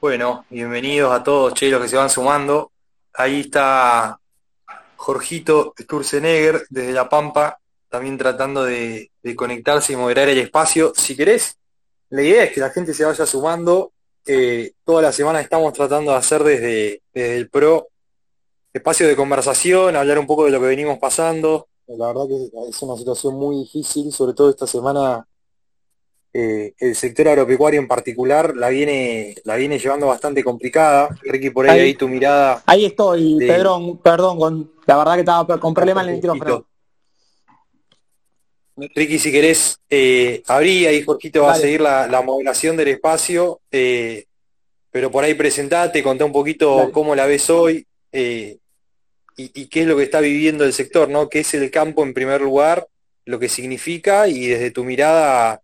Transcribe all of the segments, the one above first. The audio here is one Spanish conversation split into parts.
Bueno, bienvenidos a todos, che, los que se van sumando. Ahí está Jorgito Sturzenegger desde La Pampa, también tratando de, conectarse y moderar el espacio. Si querés, la idea es que la gente se vaya sumando. Eh, toda la semana estamos tratando de hacer desde, el PRO espacio de conversación, hablar un poco de lo que venimos pasando. La verdad que es una situación muy difícil, sobre todo esta semana eh, el sector agropecuario en particular la viene, la viene llevando bastante complicada. Ricky, por ahí, ahí, tu mirada. Ahí estoy, Pedro, perdón, con, la verdad que estaba con problemas en el micrófono. Ricky, si querés, eh, abrí, ahí Jorgito va a seguir la, modelación del espacio, eh, pero por ahí presentate, contá un poquito cómo la ves hoy y, y, qué es lo que está viviendo el sector, ¿no? ¿Qué es el campo en primer lugar, lo que significa y desde tu mirada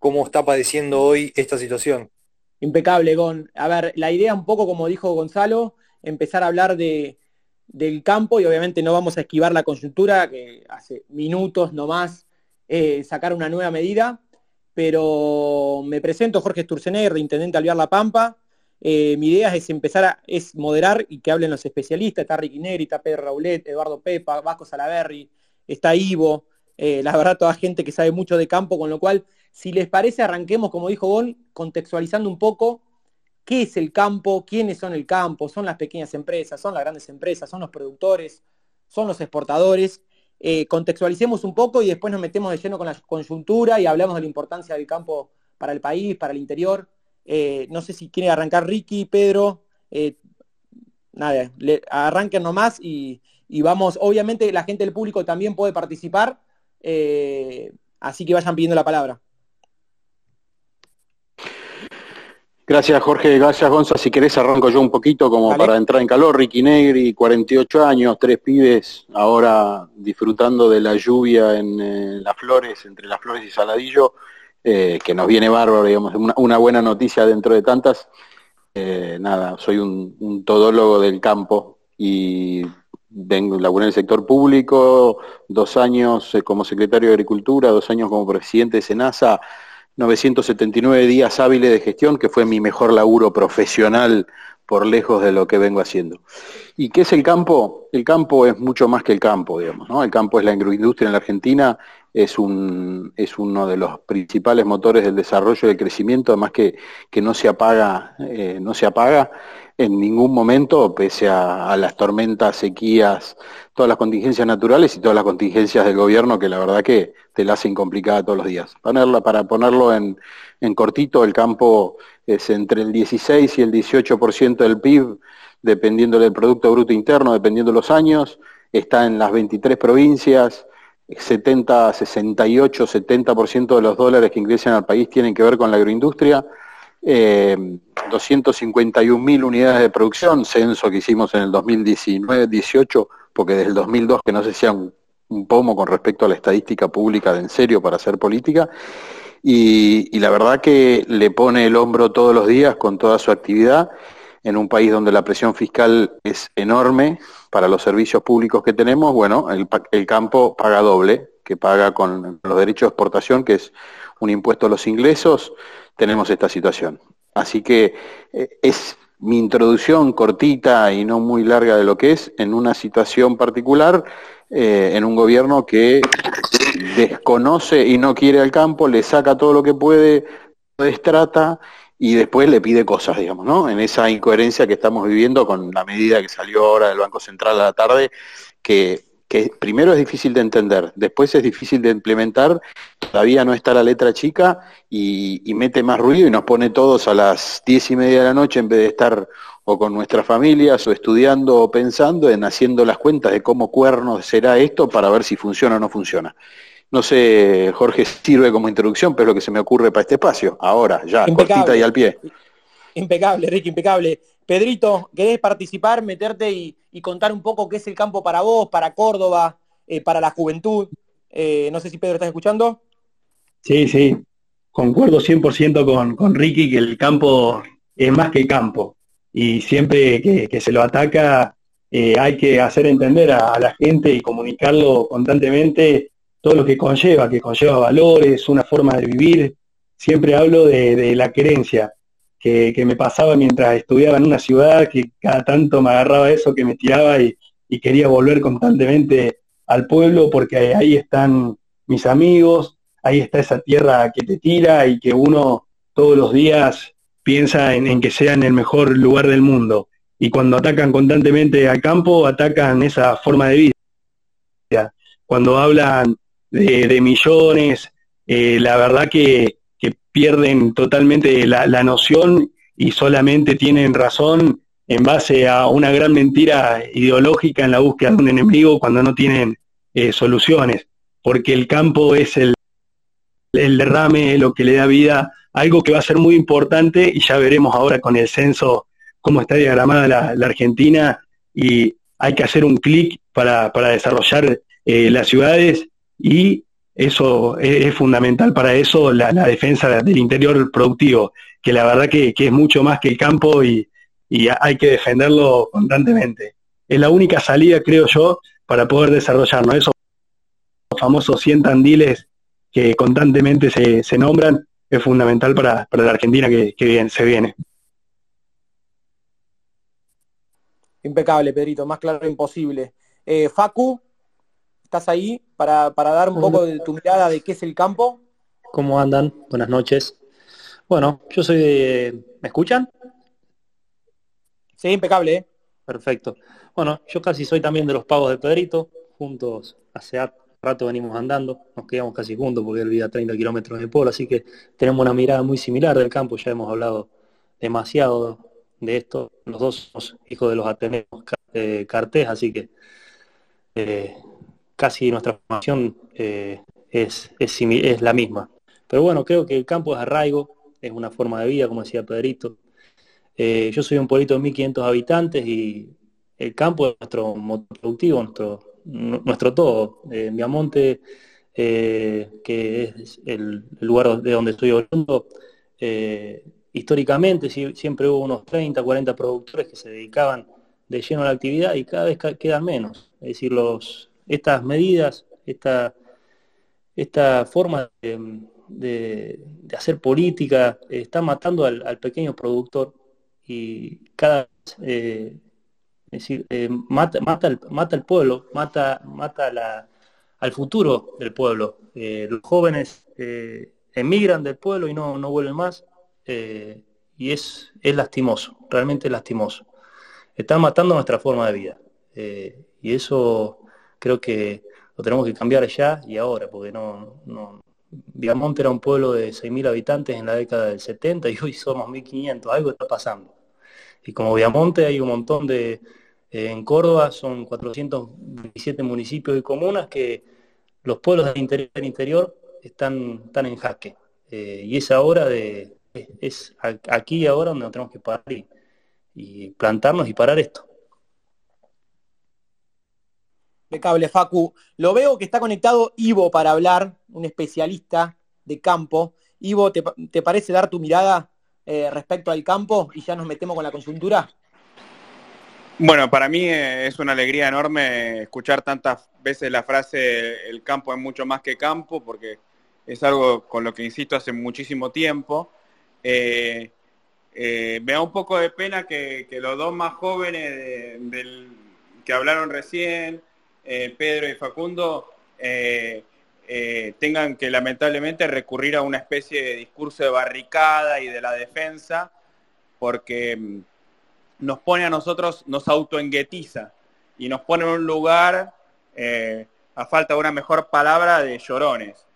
cómo está padeciendo hoy esta situación. Impecable, Gon. A ver, la idea un poco, como dijo Gonzalo, empezar a hablar de, del campo y obviamente no vamos a esquivar la coyuntura, que hace minutos nomás eh, sacar una nueva medida, pero me presento Jorge Sturzenegger, de Intendente Alvear La Pampa. Eh, mi idea es empezar a es moderar y que hablen los especialistas, está Ricky Negri, está Pedro Raulet, Eduardo Pepa, Vasco Salaberry, está Ivo, eh, la verdad toda gente que sabe mucho de campo, con lo cual si les parece, arranquemos, como dijo Gon, contextualizando un poco qué es el campo, quiénes son el campo, son las pequeñas empresas, son las grandes empresas, son los productores, son los exportadores. Eh, contextualicemos un poco y después nos metemos de lleno con la coyuntura y hablamos de la importancia del campo para el país, para el interior. Eh, no sé si quiere arrancar Ricky, Pedro. Nada, arranquen nomás y, y, vamos. Obviamente la gente del público también puede participar, así que vayan pidiendo la palabra. Gracias Jorge, gracias Gonza. Si querés arranco yo un poquito como para entrar en calor. Ricky Negri, 48 años, tres pibes, ahora disfrutando de la lluvia en, las flores, entre las flores y Saladillo, eh, que nos viene bárbaro, digamos, una, buena noticia dentro de tantas. Eh, nada, soy un, todólogo del campo y vengo, laburé en el sector público, dos años eh, como secretario de Agricultura, dos años como presidente de SENASA 979 días hábiles de gestión, que fue mi mejor laburo profesional por lejos de lo que vengo haciendo. ¿Y qué es el campo? El campo es mucho más que el campo, digamos, ¿no? El campo es la agroindustria en la Argentina, es, un, es uno de los principales motores del desarrollo y del crecimiento, además que, que no se apaga, eh, no se apaga en ningún momento, pese a, las tormentas, sequías, todas las contingencias naturales y todas las contingencias del gobierno que la verdad que te la hacen complicada todos los días. Para ponerlo en, cortito, el campo es entre el 16 y el 18% del PIB, dependiendo del Producto Bruto Interno, dependiendo de los años, está en las 23 provincias, 70, 68, 70% de los dólares que ingresan al país tienen que ver con la agroindustria eh, 251.000 unidades de producción, censo que hicimos en el 2019-18, porque desde el 2002 que no se hacía un, pomo con respecto a la estadística pública de en serio para hacer política, y, la verdad que le pone el hombro todos los días con toda su actividad en un país donde la presión fiscal es enorme para los servicios públicos que tenemos, bueno, el, el campo paga doble, que paga con los derechos de exportación, que es un impuesto a los ingresos, tenemos esta situación. Así que eh, es mi introducción cortita y no muy larga de lo que es en una situación particular, eh, en un gobierno que desconoce y no quiere al campo, le saca todo lo que puede, lo destrata y después le pide cosas, digamos, ¿no? En esa incoherencia que estamos viviendo con la medida que salió ahora del Banco Central a la tarde, que que primero es difícil de entender, después es difícil de implementar, todavía no está la letra chica y, mete más ruido y nos pone todos a las diez y media de la noche en vez de estar o con nuestras familias o estudiando o pensando en haciendo las cuentas de cómo cuernos será esto para ver si funciona o no funciona. No sé, Jorge, sirve como introducción, pero es lo que se me ocurre para este espacio. Ahora, ya, cortita y al pie. Impecable, Ricky, impecable. Pedrito, ¿querés participar, meterte y, contar un poco qué es el campo para vos, para Córdoba, eh, para la juventud? Eh, no sé si Pedro estás escuchando. Sí, sí, concuerdo 100% con, con Ricky que el campo es más que campo y siempre que, se lo ataca eh, hay que hacer entender a, la gente y comunicarlo constantemente todo lo que conlleva, que conlleva valores, una forma de vivir. Siempre hablo de, de la creencia que, me pasaba mientras estudiaba en una ciudad, que cada tanto me agarraba eso, que me tiraba y, quería volver constantemente al pueblo porque ahí están mis amigos, ahí está esa tierra que te tira y que uno todos los días piensa en, que sea en el mejor lugar del mundo. Y cuando atacan constantemente al campo, atacan esa forma de vida. Cuando hablan de, millones, eh, la verdad que, pierden totalmente la, noción y solamente tienen razón en base a una gran mentira ideológica en la búsqueda de un enemigo cuando no tienen eh, soluciones, porque el campo es el, el derrame, lo que le da vida, algo que va a ser muy importante y ya veremos ahora con el censo cómo está diagramada la, Argentina y hay que hacer un clic para, desarrollar eh, las ciudades y eso es, fundamental para eso, la, defensa del interior productivo, que la verdad que, es mucho más que el campo y, hay que defenderlo constantemente. Es la única salida, creo yo, para poder desarrollarnos. Esos famosos 100 tandiles que constantemente se, nombran es fundamental para, la Argentina que, que se viene. Impecable, Pedrito, más claro imposible. Eh, Facu, ¿Estás ahí para, dar un poco de tu mirada de qué es el campo? ¿Cómo andan? Buenas noches. Bueno, yo soy de... ¿Me escuchan? Sí, impecable. ¿eh? Perfecto. Bueno, yo casi soy también de los pagos de Pedrito. Juntos hace rato venimos andando. Nos quedamos casi juntos porque él vive a 30 kilómetros de Polo, así que tenemos una mirada muy similar del campo. Ya hemos hablado demasiado de esto. Los dos somos hijos de los Ateneos eh, Cartés, así que eh, casi nuestra formación eh, es, es, la misma. Pero bueno, creo que el campo es arraigo, es una forma de vida, como decía Pedrito. Eh, yo soy un pueblito de 1.500 habitantes y el campo es nuestro motor productivo, nuestro, nuestro todo. Eh, Miamonte, que es el, lugar de donde estoy hablando, históricamente siempre hubo unos 30, 40 productores que se dedicaban de lleno a la actividad y cada vez quedan menos. Es decir, los, estas medidas, esta, esta forma de, hacer política está matando al, pequeño productor y cada vez eh, decir, eh, mata, mata, el, mata pueblo, mata, mata la, al futuro del pueblo. Eh, los jóvenes emigran del pueblo y no, no vuelven más y es, es lastimoso, realmente lastimoso. Están matando nuestra forma de vida y eso creo que lo tenemos que cambiar ya y ahora, porque no, no Viamonte era un pueblo de 6.000 habitantes en la década del 70 y hoy somos 1.500, algo está pasando. Y como Viamonte hay un montón de, eh, en Córdoba son 427 municipios y comunas que los pueblos del interior, están, están en jaque. Eh, y es ahora de, es, aquí y ahora donde tenemos que parar y plantarnos y parar esto. Cable Facu. Lo veo que está conectado Ivo para hablar, un especialista de campo. Ivo, ¿te, parece dar tu mirada eh, respecto al campo y ya nos metemos con la conjuntura? Bueno, para mí eh, es una alegría enorme escuchar tantas veces la frase el campo es mucho más que campo, porque es algo con lo que insisto hace muchísimo tiempo. Eh, me da un poco de pena que, los dos más jóvenes que hablaron recién, eh, Pedro y Facundo, eh, eh, tengan que lamentablemente recurrir a una especie de discurso de barricada y de la defensa, porque mm, nos pone a nosotros, nos autoenguetiza y nos pone en un lugar, a falta de una mejor palabra, de llorones.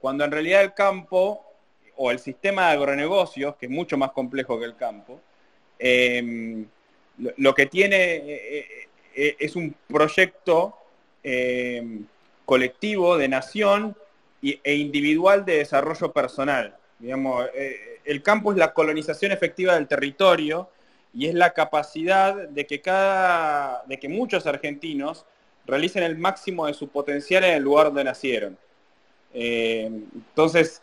Cuando en realidad el campo o el sistema de agronegocios, que es mucho más complejo que el campo, lo que tiene es un proyecto eh, colectivo, de nación e individual de desarrollo personal. Digamos, eh, el campo es la colonización efectiva del territorio y es la capacidad de que, cada, de que muchos argentinos realicen el máximo de su potencial en el lugar donde nacieron. Eh, entonces,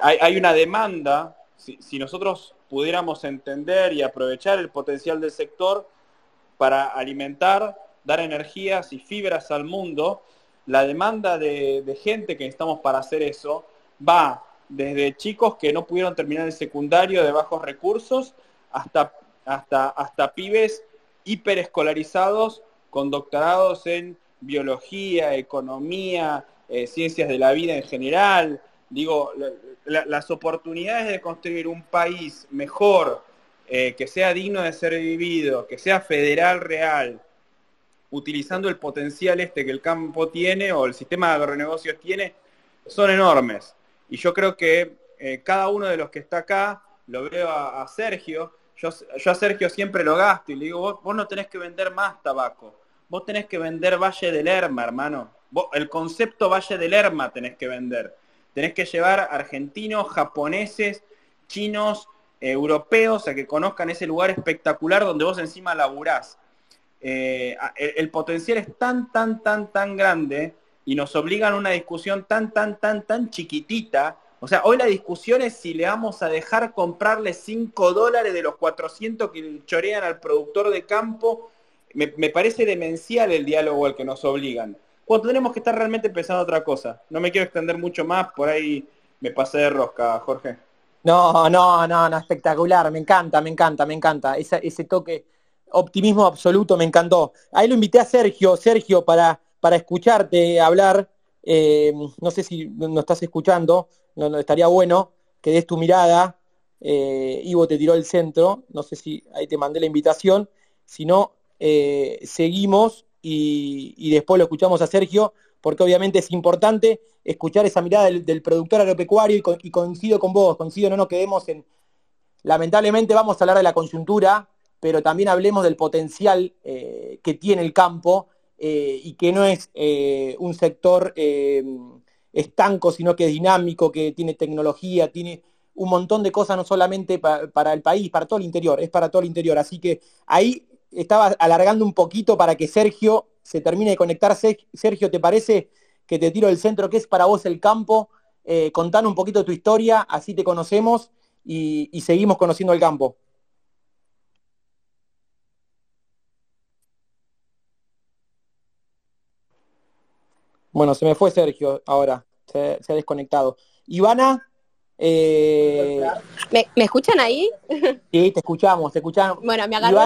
hay, una demanda, si, nosotros pudiéramos entender y aprovechar el potencial del sector para alimentar dar energías y fibras al mundo, la demanda de, gente que necesitamos para hacer eso va desde chicos que no pudieron terminar el secundario de bajos recursos hasta, hasta, hasta pibes hiperescolarizados con doctorados en biología, economía, eh, ciencias de la vida en general. Digo, las oportunidades de construir un país mejor, eh, que sea digno de ser vivido, que sea federal real, utilizando el potencial este que el campo tiene o el sistema de agronegocios tiene, son enormes. Y yo creo que eh, cada uno de los que está acá, lo veo a, Sergio, yo, a Sergio siempre lo gasto y le digo, vos, no tenés que vender más tabaco, vos tenés que vender Valle del Lerma, hermano. el concepto Valle del Lerma tenés que vender. Tenés que llevar argentinos, japoneses, chinos, europeos a que conozcan ese lugar espectacular donde vos encima laburás. Eh, el, potencial es tan, tan, tan, tan grande y nos obligan a una discusión tan, tan, tan, tan chiquitita. O sea, hoy la discusión es si le vamos a dejar comprarle 5 dólares de los 400 que chorean al productor de campo. Me, parece demencial el diálogo al que nos obligan. Cuando tenemos que estar realmente pensando otra cosa. No me quiero extender mucho más, por ahí me pasé de rosca, Jorge. No, no, no, no, espectacular, me encanta, me encanta, me encanta. ese toque, optimismo absoluto, me encantó. Ahí lo invité a Sergio, Sergio, para para escucharte hablar. Eh, no sé si nos estás escuchando, no, estaría bueno que des tu mirada. Eh, Ivo te tiró el centro, no sé si ahí te mandé la invitación. Si no, eh, seguimos y, después lo escuchamos a Sergio, porque obviamente es importante escuchar esa mirada del, productor agropecuario y, coincido con vos, coincido, no nos quedemos en... Lamentablemente vamos a hablar de la coyuntura, pero también hablemos del potencial que tiene el campo eh, y que no es eh, un sector eh, estanco, sino que es dinámico, que tiene tecnología, tiene un montón de cosas, no solamente para el país, para todo el interior, es para todo el interior. Así que ahí estaba alargando un poquito para que Sergio se termine de conectar. Sergio, ¿te parece que te tiro del centro? ¿Qué es para vos el campo? contanos un poquito tu historia, así te conocemos y seguimos conociendo el campo. Bueno, se me fue Sergio ahora, se, ha desconectado. Ivana. Eh... ¿Me, escuchan ahí? Sí, te escuchamos, te escuchamos. Bueno, me agarró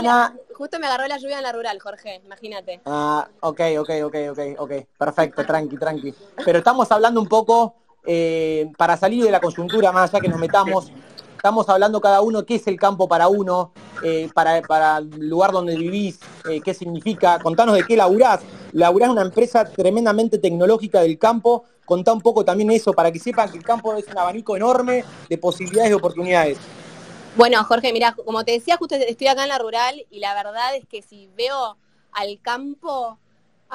justo me agarró la lluvia en la rural, Jorge, imagínate. Ah, ok, ok, ok, ok, ok. Perfecto, tranqui, tranqui. Pero estamos hablando un poco, eh, para salir de la coyuntura, más allá que nos metamos, estamos hablando cada uno qué es el campo para uno, eh, para, para, el lugar donde vivís, eh, qué significa. Contanos de qué laburás. Laburás una empresa tremendamente tecnológica del campo. Contá un poco también eso, para que sepan que el campo es un abanico enorme de posibilidades y oportunidades. Bueno, Jorge, mira, como te decía, justo estoy acá en la rural y la verdad es que si veo al campo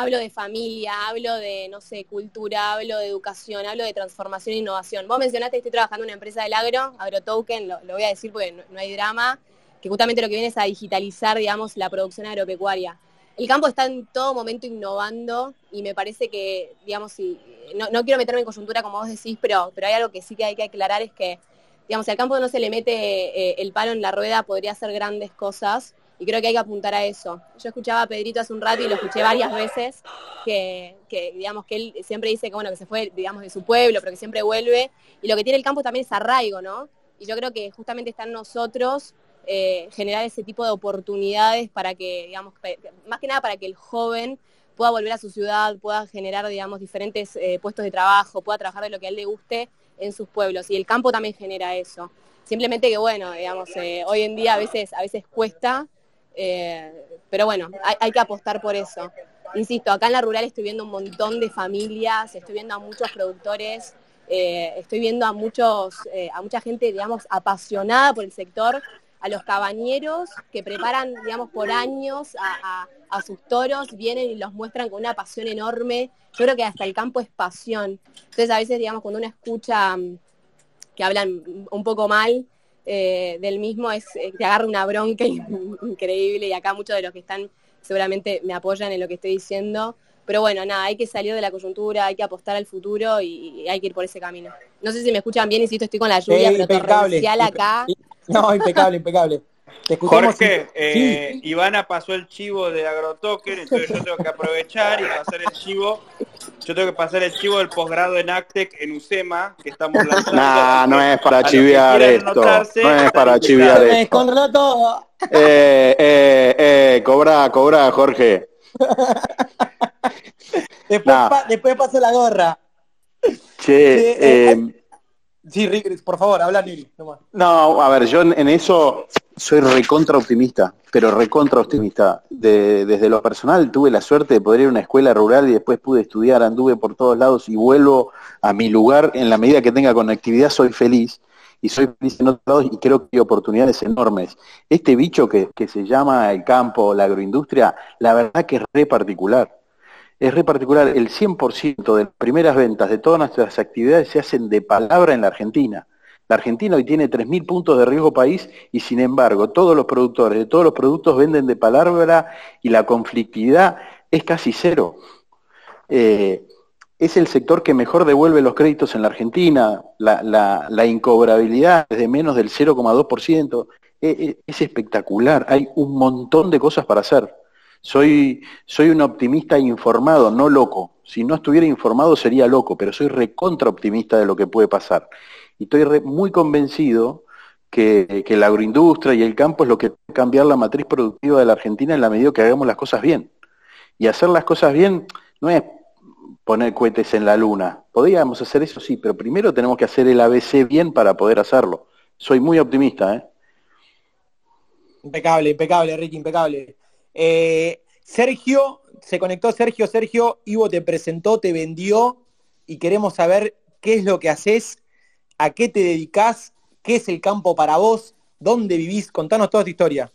hablo de familia, hablo de, no sé, cultura, hablo de educación, hablo de transformación e innovación. Vos mencionaste que estoy trabajando en una empresa del agro, AgroToken, lo, voy a decir porque no, hay drama, que justamente lo que viene es a digitalizar, digamos, la producción agropecuaria. El campo está en todo momento innovando y me parece que, digamos, si, no, quiero meterme en coyuntura como vos decís, pero, pero hay algo que sí que hay que aclarar, es que, digamos, si al campo no se le mete eh, el palo en la rueda, podría hacer grandes cosas y creo que hay que apuntar a eso. Yo escuchaba a Pedrito hace un rato y lo escuché varias veces, que, digamos que él siempre dice que bueno, que se fue, digamos, de su pueblo, pero que siempre vuelve. Y lo que tiene el campo también es arraigo, ¿no? Y yo creo que justamente está en nosotros eh, generar ese tipo de oportunidades para que, digamos, más que nada para que el joven pueda volver a su ciudad, pueda generar, digamos, diferentes eh, puestos de trabajo, pueda trabajar de lo que a él le guste en sus pueblos. Y el campo también genera eso. Simplemente que, bueno, digamos, eh, hoy en día a veces, a veces cuesta, eh, pero bueno, hay, que apostar por eso. Insisto, acá en la rural estoy viendo un montón de familias, estoy viendo a muchos productores, eh, estoy viendo a muchos, eh, a mucha gente, digamos, apasionada por el sector, a los cabañeros que preparan, digamos, por años a, sus toros, vienen y los muestran con una pasión enorme. Yo creo que hasta el campo es pasión. Entonces a veces, digamos, cuando uno escucha mm, que hablan un poco mal, eh, del mismo es que te agarra una bronca increíble y acá muchos de los que están seguramente me apoyan en lo que estoy diciendo. Pero bueno, nada, hay que salir de la coyuntura, hay que apostar al futuro y, hay que ir por ese camino. No sé si me escuchan bien, insisto, estoy con la lluvia, pero torrencial acá. No, impecable, impecable. Jorge, eh, Ivana pasó el chivo de AgroToker, entonces yo tengo que aprovechar y pasar el chivo. Yo tengo que pasar el chivo del posgrado en Actec en UCEMA, que estamos lanzando. Nah, no es para chiviar esto. No es para chiviar esto. todo. Eh, eh, eh, cobra, cobra, Jorge. después, después paso la gorra. Che, eh, Sí, por favor, habla Niri. No, a ver, yo en, eso soy recontra optimista, pero recontra optimista. desde lo personal tuve la suerte de poder ir a una escuela rural y después pude estudiar, anduve por todos lados y vuelvo a mi lugar. En la medida que tenga conectividad soy feliz y soy feliz en otros lados y creo que hay oportunidades enormes. Este bicho que, que se llama el campo, la agroindustria, la verdad que es re particular es re particular, el 100% de las primeras ventas de todas nuestras actividades se hacen de palabra en la Argentina. La Argentina hoy tiene 3.000 puntos de riesgo país y sin embargo todos los productores de todos los productos venden de palabra y la conflictividad es casi cero. Eh, es el sector que mejor devuelve los créditos en la Argentina, la, incobrabilidad es de menos del 0,2%, e, e, es espectacular, hay un montón de cosas para hacer. Soy, soy un optimista informado, no loco. Si no estuviera informado sería loco, pero soy recontra optimista de lo que puede pasar. Y estoy muy convencido que, que, la agroindustria y el campo es lo que puede cambiar la matriz productiva de la Argentina en la medida que hagamos las cosas bien. Y hacer las cosas bien no es poner cohetes en la luna. Podríamos hacer eso, sí, pero primero tenemos que hacer el ABC bien para poder hacerlo. Soy muy optimista, ¿eh? Impecable, impecable, Ricky, impecable. Eh, Sergio, se conectó Sergio, Sergio, Ivo te presentó, te vendió y queremos saber qué es lo que haces, a qué te dedicas, qué es el campo para vos, dónde vivís, contanos toda tu historia.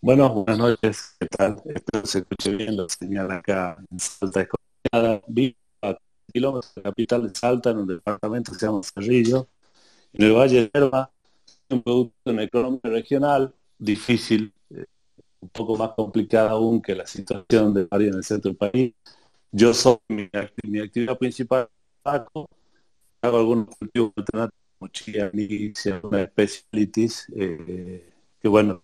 Bueno, buenas noches, ¿qué tal? Espero se escuche bien la señal acá en Salta Escollada. Vivo a kilómetros de la capital de Salta, en un departamento que se llama Cerrillo, en el Valle de Herba, un producto en economía regional, difícil, un poco más complicada aún que la situación de María en el centro del país. Yo soy mi, actividad principal, hago algunos cultivos alternativos, como chía, algunas specialities, eh, que bueno,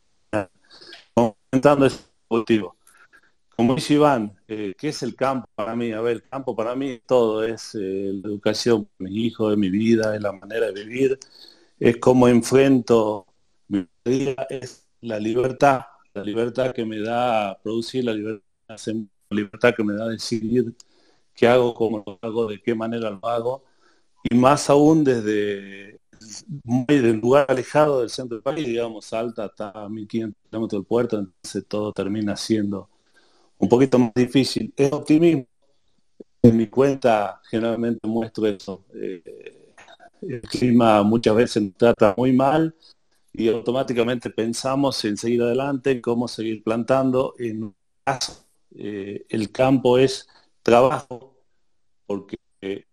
comentando ese cultivo. Como dice Iván, eh, ¿qué es el campo para mí? A ver, el campo para mí todo es eh, la educación de mis hijos, de mi vida, es la manera de vivir, es como enfrento mi vida, es la libertad la libertad que me da producir, la libertad, la libertad que me da decidir qué hago, cómo lo hago, de qué manera lo hago, y más aún desde del lugar alejado del centro del país, digamos, Salta hasta 1500 kilómetros del puerto, entonces todo termina siendo un poquito más difícil. Es optimismo. En mi cuenta generalmente muestro eso. Eh, el clima muchas veces trata muy mal, y automáticamente pensamos en seguir adelante, en cómo seguir plantando. En caso, eh, el campo es trabajo, porque eh,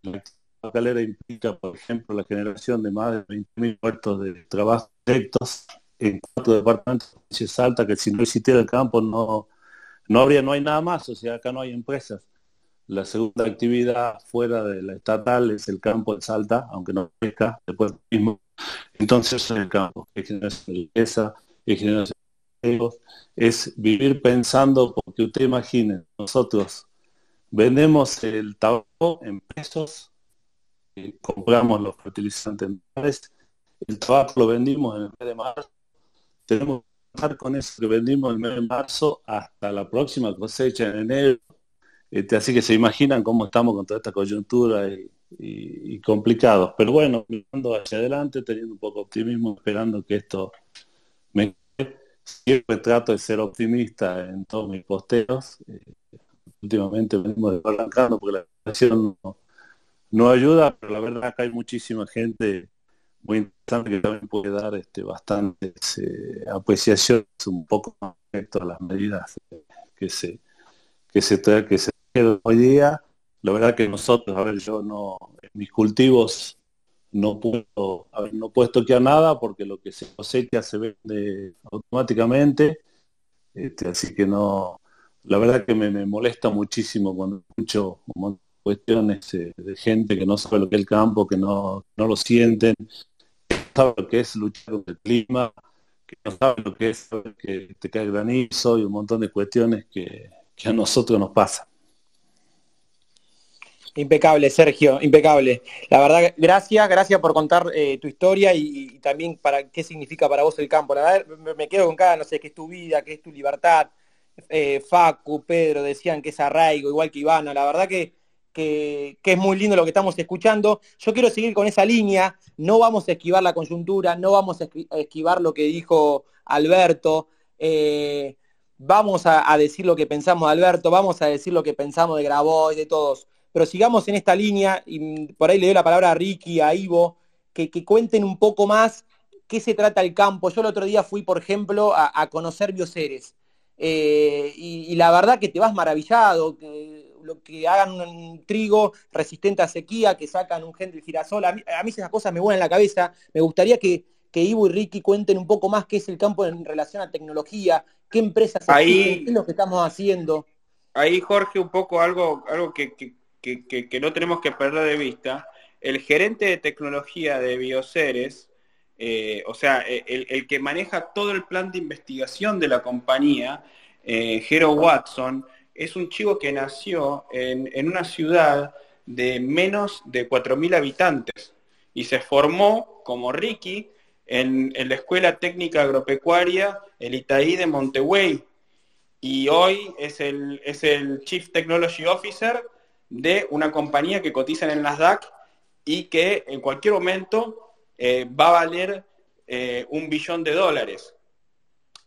calera implica, por ejemplo, la generación de más de 20.000 puertos de trabajo directos en cuatro departamentos de Salta, que si no existiera el campo no, no habría, no hay nada más, o sea, acá no hay empresas. La segunda actividad fuera de la estatal es el campo de Salta, aunque no pesca, después mismo entonces, en el campo, es generación de riqueza, es generación de es vivir pensando, porque usted imagine, nosotros vendemos el tabaco en pesos, compramos los fertilizantes el tabaco lo vendimos en el mes de marzo, tenemos que estar con eso que vendimos en el mes de marzo hasta la próxima cosecha en enero. Este, así que se imaginan cómo estamos con toda esta coyuntura y, y, complicados. Pero bueno, mirando hacia adelante, teniendo un poco de optimismo, esperando que esto me... Siempre trato de ser optimista en todos mis posteos. Eh, últimamente venimos desbarrancando porque la situación no, ayuda, pero la verdad que hay muchísima gente muy interesante que también puede dar este, bastantes eh, apreciaciones un poco respecto a las medidas que se que se que se hoy día. La verdad que nosotros, a ver, yo no, en mis cultivos no puedo, a ver, no puedo estoquear nada porque lo que se cosecha se vende automáticamente, este, así que no, la verdad que me, molesta muchísimo cuando escucho cuestiones eh, de gente que no sabe lo que es el campo, que no, no lo sienten, sabe lo que es luchar contra el clima, que no saben lo que es que te cae granizo y un montón de cuestiones que, a nosotros nos pasan. Impecable, Sergio, impecable. La verdad, gracias, gracias por contar eh, tu historia y, también para qué significa para vos el campo. La verdad, me quedo con cada, no sé, qué es tu vida, qué es tu libertad. Eh, Facu, Pedro, decían que es arraigo, igual que Ivana. La verdad que que, es muy lindo lo que estamos escuchando. Yo quiero seguir con esa línea, no vamos a esquivar la coyuntura, no vamos a esquivar lo que dijo Alberto, eh, vamos a, decir lo que pensamos de Alberto, vamos a decir lo que pensamos de Grabois, de todos, pero sigamos en esta línea y por ahí le doy la palabra a Ricky, a Ivo, que, cuenten un poco más qué se trata el campo. Yo el otro día fui, por ejemplo, a, conocer Bioceres. Eh, y, la verdad que te vas maravillado, lo que hagan un trigo resistente a sequía, que sacan un gen del girasol. A mí, esas cosas me vuelan la cabeza. Me gustaría que, que Ivo y Ricky cuenten un poco más qué es el campo en relación a tecnología, qué empresas ahí, qué es lo que estamos haciendo. Ahí, Jorge, un poco algo, algo que, no tenemos que perder de vista. El gerente de tecnología de Bioceres, eh, o sea, el, que maneja todo el plan de investigación de la compañía, eh, Hero Watson, es un chivo que nació en, una ciudad de menos de 4.000 habitantes y se formó como Ricky en, la Escuela Técnica Agropecuaria, el Itaí de Montevideo, y hoy es el, es el Chief Technology Officer de una compañía que cotiza en el Nasdaq y que en cualquier momento eh, va a valer eh, un billón de dólares.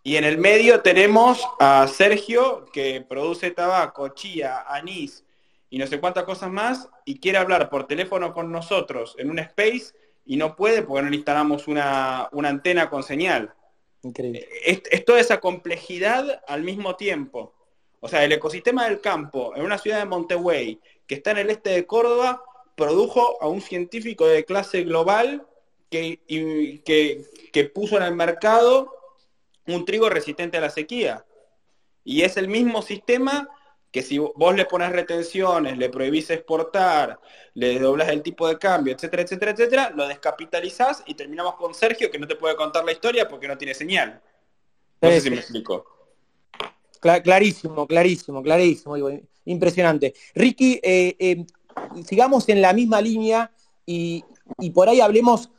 Y en el medio tenemos a Sergio, que produce tabaco, chía, anís y no sé cuántas cosas más, y quiere hablar por teléfono con nosotros en un space y no puede porque no le instalamos una, antena con señal. Increíble. Es, toda esa complejidad al mismo tiempo. O sea, el ecosistema del campo en una ciudad de Montevideo, que está en el este de Córdoba, produjo a un científico de clase global que, que, que puso en el mercado un trigo resistente a la sequía. Y es el mismo sistema que si vos le pones retenciones, le prohibís exportar, le doblas el tipo de cambio, etcétera, etcétera, etcétera, lo descapitalizás y terminamos con Sergio que no te puede contar la historia porque no tiene señal. No sé si me explico. clarísimo, clarísimo, clarísimo. Impresionante. Ricky, eh, eh, sigamos en la misma línea y, por ahí hablemos,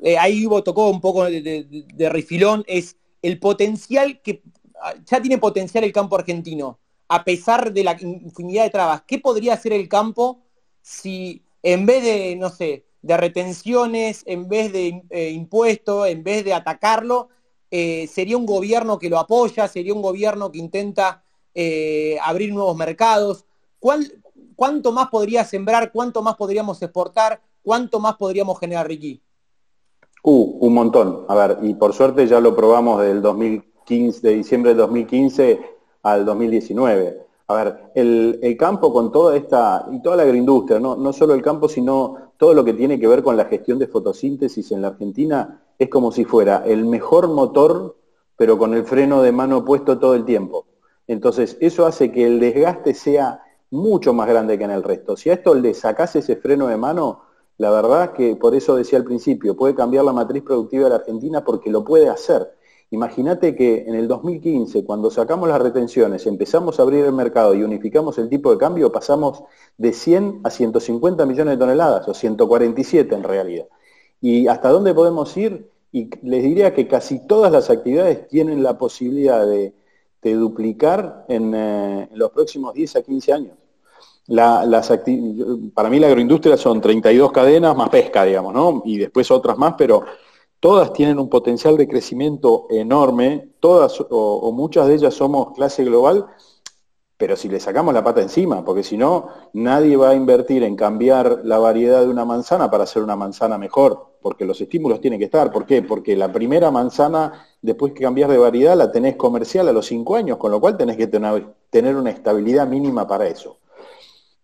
eh, ahí Hugo tocó un poco de, de rifilón, es el potencial que ah, ya tiene potencial el campo argentino, a pesar de la infinidad de trabas. ¿Qué podría hacer el campo si en vez de, no sé, de retenciones, en vez de eh, impuestos, en vez de atacarlo, eh, sería un gobierno que lo apoya, sería un gobierno que intenta eh, abrir nuevos mercados? ¿Cuánto más podría sembrar? ¿Cuánto más podríamos exportar? ¿Cuánto más podríamos generar, Ricky? Uh, un montón. A ver, y por suerte ya lo probamos del 2015, de diciembre del 2015 al 2019. A ver, el, campo con toda esta, y toda la agroindustria, ¿no? no solo el campo, sino todo lo que tiene que ver con la gestión de fotosíntesis en la Argentina, es como si fuera el mejor motor, pero con el freno de mano puesto todo el tiempo. Entonces, eso hace que el desgaste sea mucho más grande que en el resto. Si a esto le sacás ese freno de mano, la verdad que por eso decía al principio, puede cambiar la matriz productiva de la Argentina porque lo puede hacer. Imagínate que en el 2015, cuando sacamos las retenciones, empezamos a abrir el mercado y unificamos el tipo de cambio, pasamos de 100 a 150 millones de toneladas, o 147 en realidad. ¿Y hasta dónde podemos ir? Y les diría que casi todas las actividades tienen la posibilidad de, duplicar eh, en los próximos 10 a 15 años para mí la agroindustria son 32 cadenas más pesca, digamos, ¿no? Y después otras más, pero todas tienen un potencial de crecimiento enorme, todas o, muchas de ellas somos clase global, pero si le sacamos la pata encima, porque si no, nadie va a invertir en cambiar la variedad de una manzana para hacer una manzana mejor, porque los estímulos tienen que estar. ¿Por qué? Porque la primera manzana, después que cambias de variedad, la tenés comercial a los 5 años, con lo cual tenés que tener una estabilidad mínima para eso.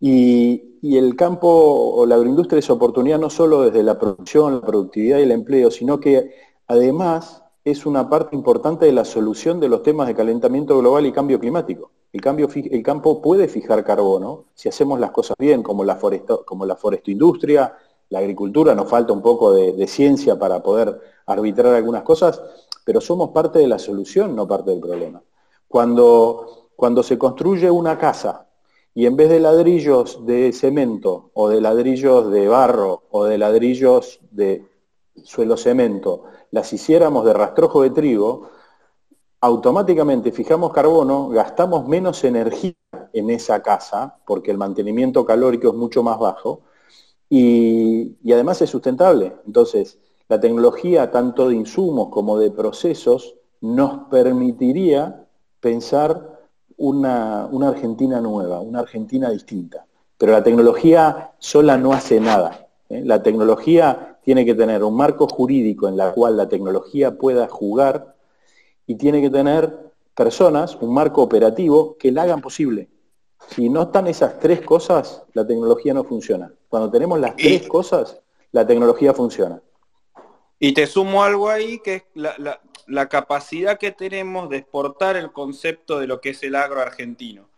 Y, el campo o la agroindustria es oportunidad no solo desde la producción, la productividad y el empleo, sino que además es una parte importante de la solución de los temas de calentamiento global y cambio climático. El, campo puede fijar carbono si hacemos las cosas bien, como la, foresto, como la forestoindustria, la agricultura, nos falta un poco de, ciencia para poder arbitrar algunas cosas, pero somos parte de la solución, no parte del problema. Cuando, cuando se construye una casa y en vez de ladrillos de cemento o de ladrillos de barro o de ladrillos de suelo cemento, las hiciéramos de rastrojo de trigo, automáticamente fijamos carbono, gastamos menos energía en esa casa, porque el mantenimiento calórico es mucho más bajo, y, además es sustentable. Entonces, la tecnología tanto de insumos como de procesos nos permitiría pensar una, Argentina nueva, una Argentina distinta. Pero la tecnología sola no hace nada. ¿eh? La tecnología tiene que tener un marco jurídico en el cual la tecnología pueda jugar y tiene que tener personas, un marco operativo que la hagan posible. Si no están esas tres cosas, la tecnología no funciona. Cuando tenemos las tres cosas, la tecnología funciona. Y te sumo algo ahí, que es la, capacidad que tenemos de exportar el concepto de lo que es el agro argentino.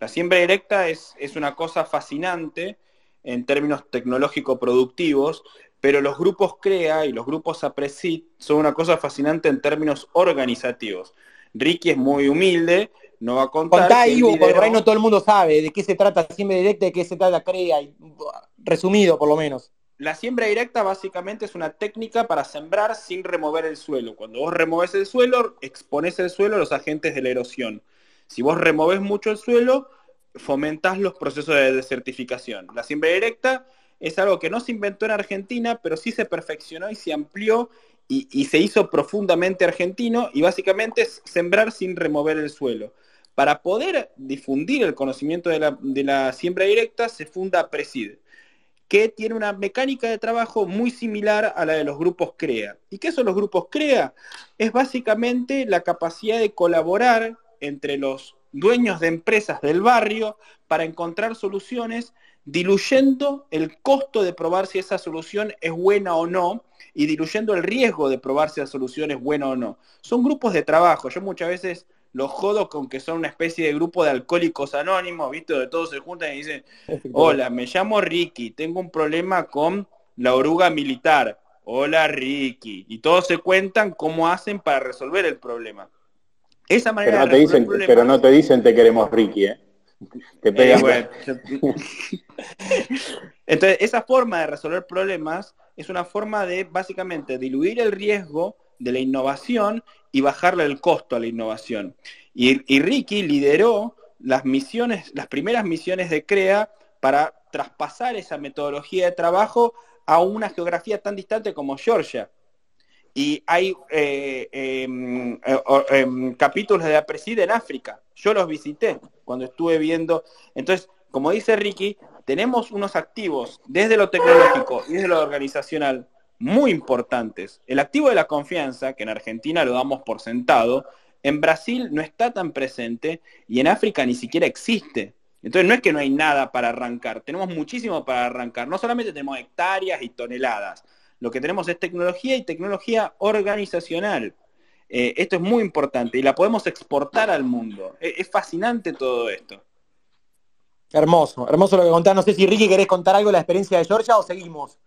La siembra directa es, es una cosa fascinante en términos tecnológico-productivos, pero los grupos CREA y los grupos APRESIT son una cosa fascinante en términos organizativos. Ricky es muy humilde, no va a contar. Contá, Ivo, porque por ahí no todo el mundo sabe de qué se trata siembra directa, de qué se trata CREA, resumido por lo menos. La siembra directa básicamente es una técnica para sembrar sin remover el suelo. Cuando vos removes el suelo, expones el suelo a los agentes de la erosión. Si vos removes mucho el suelo, fomentás los procesos de desertificación. La siembra directa es algo que no se inventó en Argentina, pero sí se perfeccionó y se amplió y, se hizo profundamente argentino y básicamente es sembrar sin remover el suelo. Para poder difundir el conocimiento de la, de la siembra directa se funda Presid, que tiene una mecánica de trabajo muy similar a la de los grupos CREA. ¿Y qué son los grupos CREA? Es básicamente la capacidad de colaborar entre los dueños de empresas del barrio para encontrar soluciones diluyendo el costo de probar si esa solución es buena o no y diluyendo el riesgo de probar si la solución es buena o no. Son grupos de trabajo. Yo muchas veces los jodo con que son una especie de grupo de alcohólicos anónimos, ¿viste? De todos se juntan y dicen, hola, me llamo Ricky, tengo un problema con la oruga militar. Hola Ricky. Y todos se cuentan cómo hacen para resolver el problema. Esa manera pero no, te dicen, pero no te dicen te queremos Ricky, ¿eh? Te eh, Entonces, esa forma de resolver problemas es una forma de básicamente diluir el riesgo de la innovación y bajarle el costo a la innovación. Y, Ricky lideró las misiones, las primeras misiones de CREA para traspasar esa metodología de trabajo a una geografía tan distante como Georgia. Y hay eh, em, eh, em, capítulos de la Preside en África. Yo los visité cuando estuve viendo. Entonces, como dice Ricky, tenemos unos activos desde lo tecnológico y desde lo organizacional muy importantes. El activo de la confianza, que en Argentina lo damos por sentado, en Brasil no está tan presente y en África ni siquiera existe. Entonces no es que no hay nada para arrancar, tenemos muchísimo para arrancar. No solamente tenemos hectáreas y toneladas, lo que tenemos es tecnología y tecnología organizacional. Eh, esto es muy importante y la podemos exportar al mundo. Es, es fascinante todo esto. Hermoso, hermoso lo que contás. No sé si Ricky querés contar algo de la experiencia de Georgia o seguimos.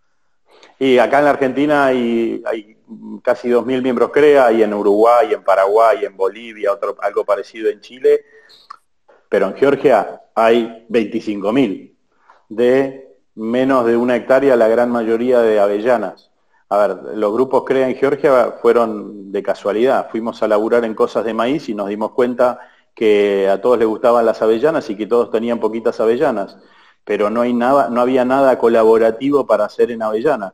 Y acá en la Argentina hay, hay casi 2.000 miembros CREA, y en Uruguay, en Paraguay, en Bolivia, otro, algo parecido en Chile, pero en Georgia hay 25.000, de menos de una hectárea la gran mayoría de avellanas. A ver, los grupos CREA en Georgia fueron de casualidad, fuimos a laburar en cosas de maíz y nos dimos cuenta que a todos les gustaban las avellanas y que todos tenían poquitas avellanas, pero no, hay nada, no había nada colaborativo para hacer en avellanas.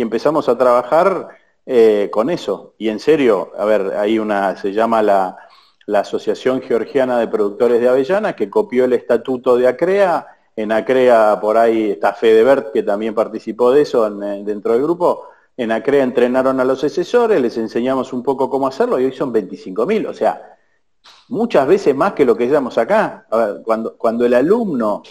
Y empezamos a trabajar eh, con eso. Y en serio, a ver, hay una, se llama la, Asociación Georgiana de Productores de Avellanas, que copió el estatuto de ACREA. En ACREA por ahí está Fede Bert, que también participó de eso eh, dentro del grupo. En ACREA entrenaron a los asesores, les enseñamos un poco cómo hacerlo y hoy son 25.000. O sea, muchas veces más que lo que llevamos acá. cuando, cuando el alumno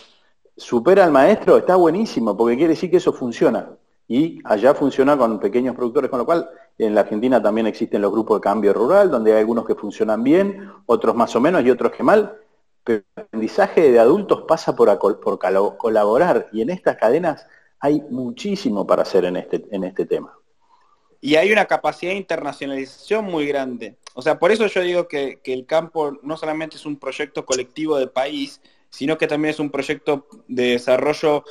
supera al maestro, está buenísimo, porque quiere decir que eso funciona. Y allá funciona con pequeños productores, con lo cual en la Argentina también existen los grupos de cambio rural, donde hay algunos que funcionan bien, otros más o menos y otros que mal. Pero el aprendizaje de adultos pasa por, por colaborar y en estas cadenas hay muchísimo para hacer en este, en este tema. y hay una capacidad de internacionalización muy grande. O sea, por eso yo digo que, el campo no solamente es un proyecto colectivo de país, sino que también es un proyecto de desarrollo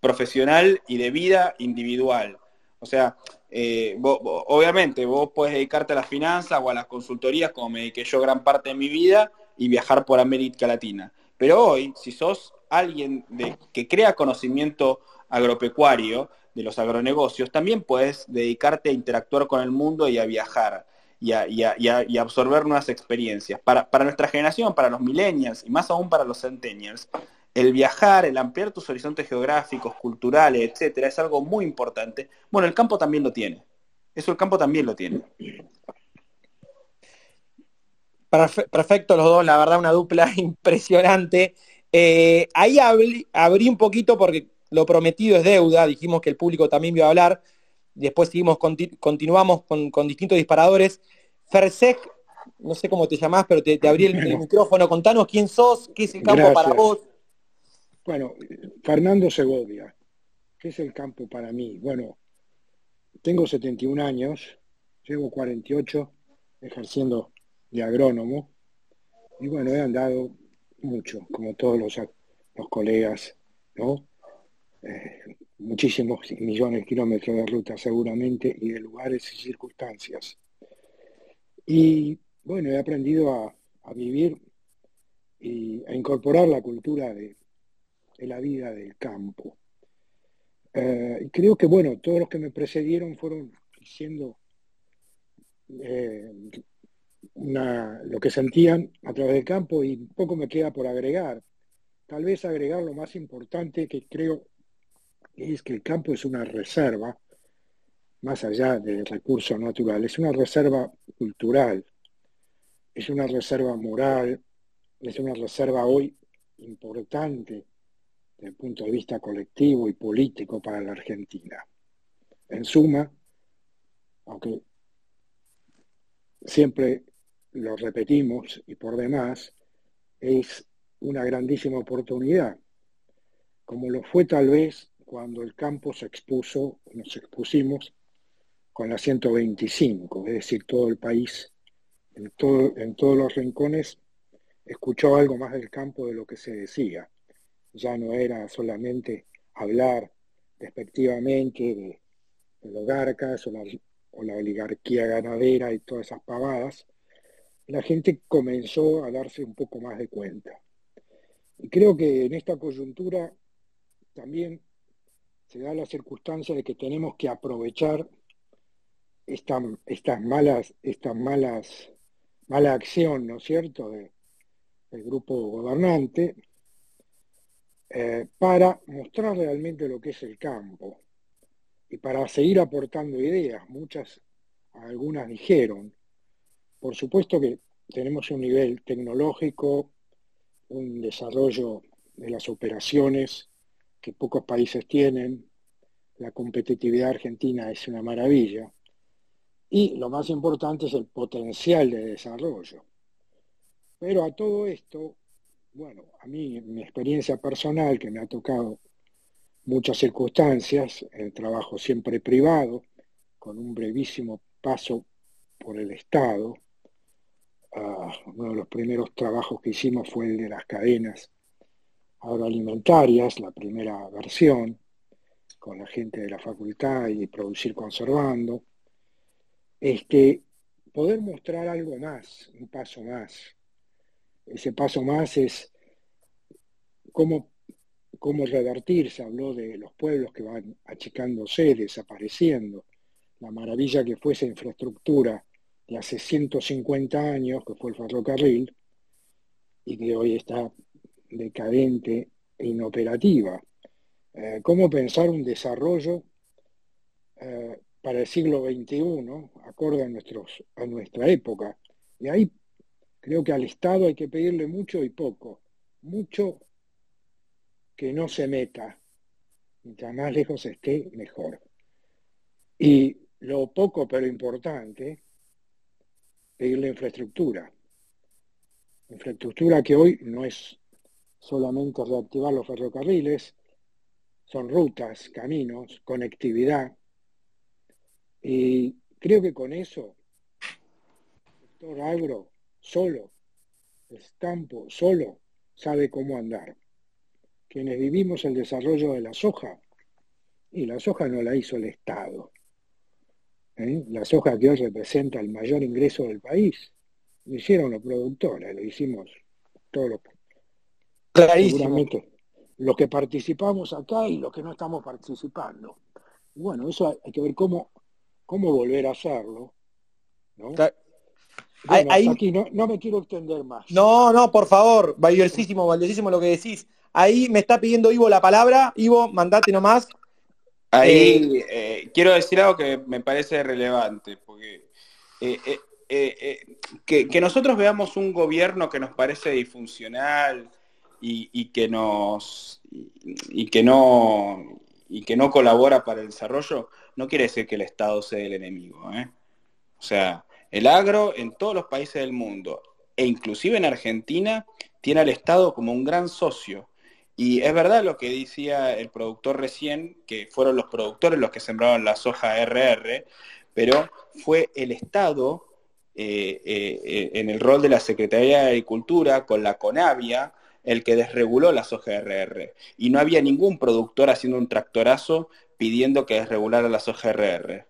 profesional y de vida individual. O sea, eh, obviamente vos podés dedicarte a las finanzas o a las consultorías, como me dediqué yo gran parte de mi vida, y viajar por América Latina. Pero hoy, si sos alguien que crea conocimiento agropecuario, de los agronegocios, también puedes dedicarte a interactuar con el mundo y a viajar y a, absorber nuevas experiencias. Para, nuestra generación, para los millennials y más aún para los centennials, el viajar, el ampliar tus horizontes geográficos, culturales, etcétera, es algo muy importante. Bueno, el campo también lo tiene. Eso el campo también lo tiene. Perfecto los dos, la verdad una dupla impresionante. Eh, ahí abrí, un poquito porque lo prometido es deuda, dijimos que el público también iba a hablar, después seguimos, continuamos con, distintos disparadores. Fersec, no sé cómo te llamás, pero te, abrí el, micrófono, contanos quién sos, qué es el campo para vos. Bueno, Fernando Segovia, ¿qué es el campo para mí? Bueno, tengo 71 años, llevo 48 ejerciendo de agrónomo y bueno, he andado mucho, como todos los, los colegas, ¿no? Eh, muchísimos millones de kilómetros de ruta seguramente y de lugares y circunstancias. Y bueno, he aprendido a, vivir y a incorporar la cultura de, la vida del campo. Eh, creo que, bueno, todos los que me precedieron fueron diciendo eh, lo que sentían a través del campo y poco me queda por agregar. Tal vez agregar lo más importante que creo es que el campo es una reserva, más allá del recurso natural, es una reserva cultural, es una reserva moral, es una reserva hoy importante desde el punto de vista colectivo y político para la Argentina. En suma, aunque siempre lo repetimos y por demás, es una grandísima oportunidad, como lo fue tal vez cuando el campo se expuso, nos expusimos con la 125, es decir, todo el país, en, en todos los rincones, escuchó algo más del campo de lo que se decía. Ya no era solamente hablar despectivamente de, los garcas o la, o la oligarquía ganadera y todas esas pavadas, la gente comenzó a darse un poco más de cuenta. Y creo que en esta coyuntura también se da la circunstancia de que tenemos que aprovechar estas malas, estas malas, mala acción, ¿no es cierto?, del grupo gobernante, eh, para mostrar realmente lo que es el campo y para seguir aportando ideas. Muchas, algunas dijeron. Por supuesto que tenemos un nivel tecnológico, un desarrollo de las operaciones que pocos países tienen. La competitividad argentina es una maravilla. Y lo más importante es el potencial de desarrollo. Pero a todo esto, bueno, a mí, mi experiencia personal, que me ha tocado muchas circunstancias, el trabajo siempre privado, con un brevísimo paso por el Estado, ah, uno de los primeros trabajos que hicimos fue el de las cadenas agroalimentarias, la primera versión, con la gente de la facultad y producir conservando, es que poder mostrar algo más, un paso más. Ese paso más es cómo, cómo revertir, se habló de los pueblos que van achicándose, desapareciendo, la maravilla que fue esa infraestructura de hace 150 años, que fue el ferrocarril, y que hoy está decadente e inoperativa. Eh, ¿Cómo pensar un desarrollo eh, para el siglo XXI, acorde a, nuestros, a nuestra época? Y ahí creo que al Estado hay que pedirle mucho y poco. Mucho que no se meta. Mientras más lejos esté, mejor. Y lo poco pero importante, pedirle infraestructura. Infraestructura que hoy no es solamente reactivar los ferrocarriles, son rutas, caminos, conectividad. Y Creo que con eso, el sector agro solo, el campo solo, sabe cómo andar. Quienes vivimos el desarrollo de la soja, y la soja no la hizo el Estado. ¿eh? La soja que hoy representa el mayor ingreso del país, lo hicieron los productores, lo hicimos todos los... Seguramente los que participamos acá y los que no estamos participando. Bueno, eso hay que ver cómo, cómo volver a hacerlo. ¿no? Aquí no, no, me quiero extender más. No, no, por favor, valiosísimo, valiosísimo lo que decís. Ahí me está pidiendo Ivo la palabra. Ivo, mandate nomás. Ahí eh, eh, quiero decir algo que me parece relevante, porque eh, que, que, nosotros veamos un gobierno que nos parece disfuncional y, que nos y, que no y que no colabora para el desarrollo, no quiere decir que el Estado sea el enemigo. O sea, el agro en todos los países del mundo, e inclusive en Argentina, tiene al Estado como un gran socio. Y es verdad lo que decía el productor recién, que fueron los productores los que sembraron la soja RR, pero fue el Estado eh, eh, en el rol de la Secretaría de Agricultura con la CONAVIA, el que desreguló la soja RR. Y no había ningún productor haciendo un tractorazo pidiendo que desregulara la soja RR.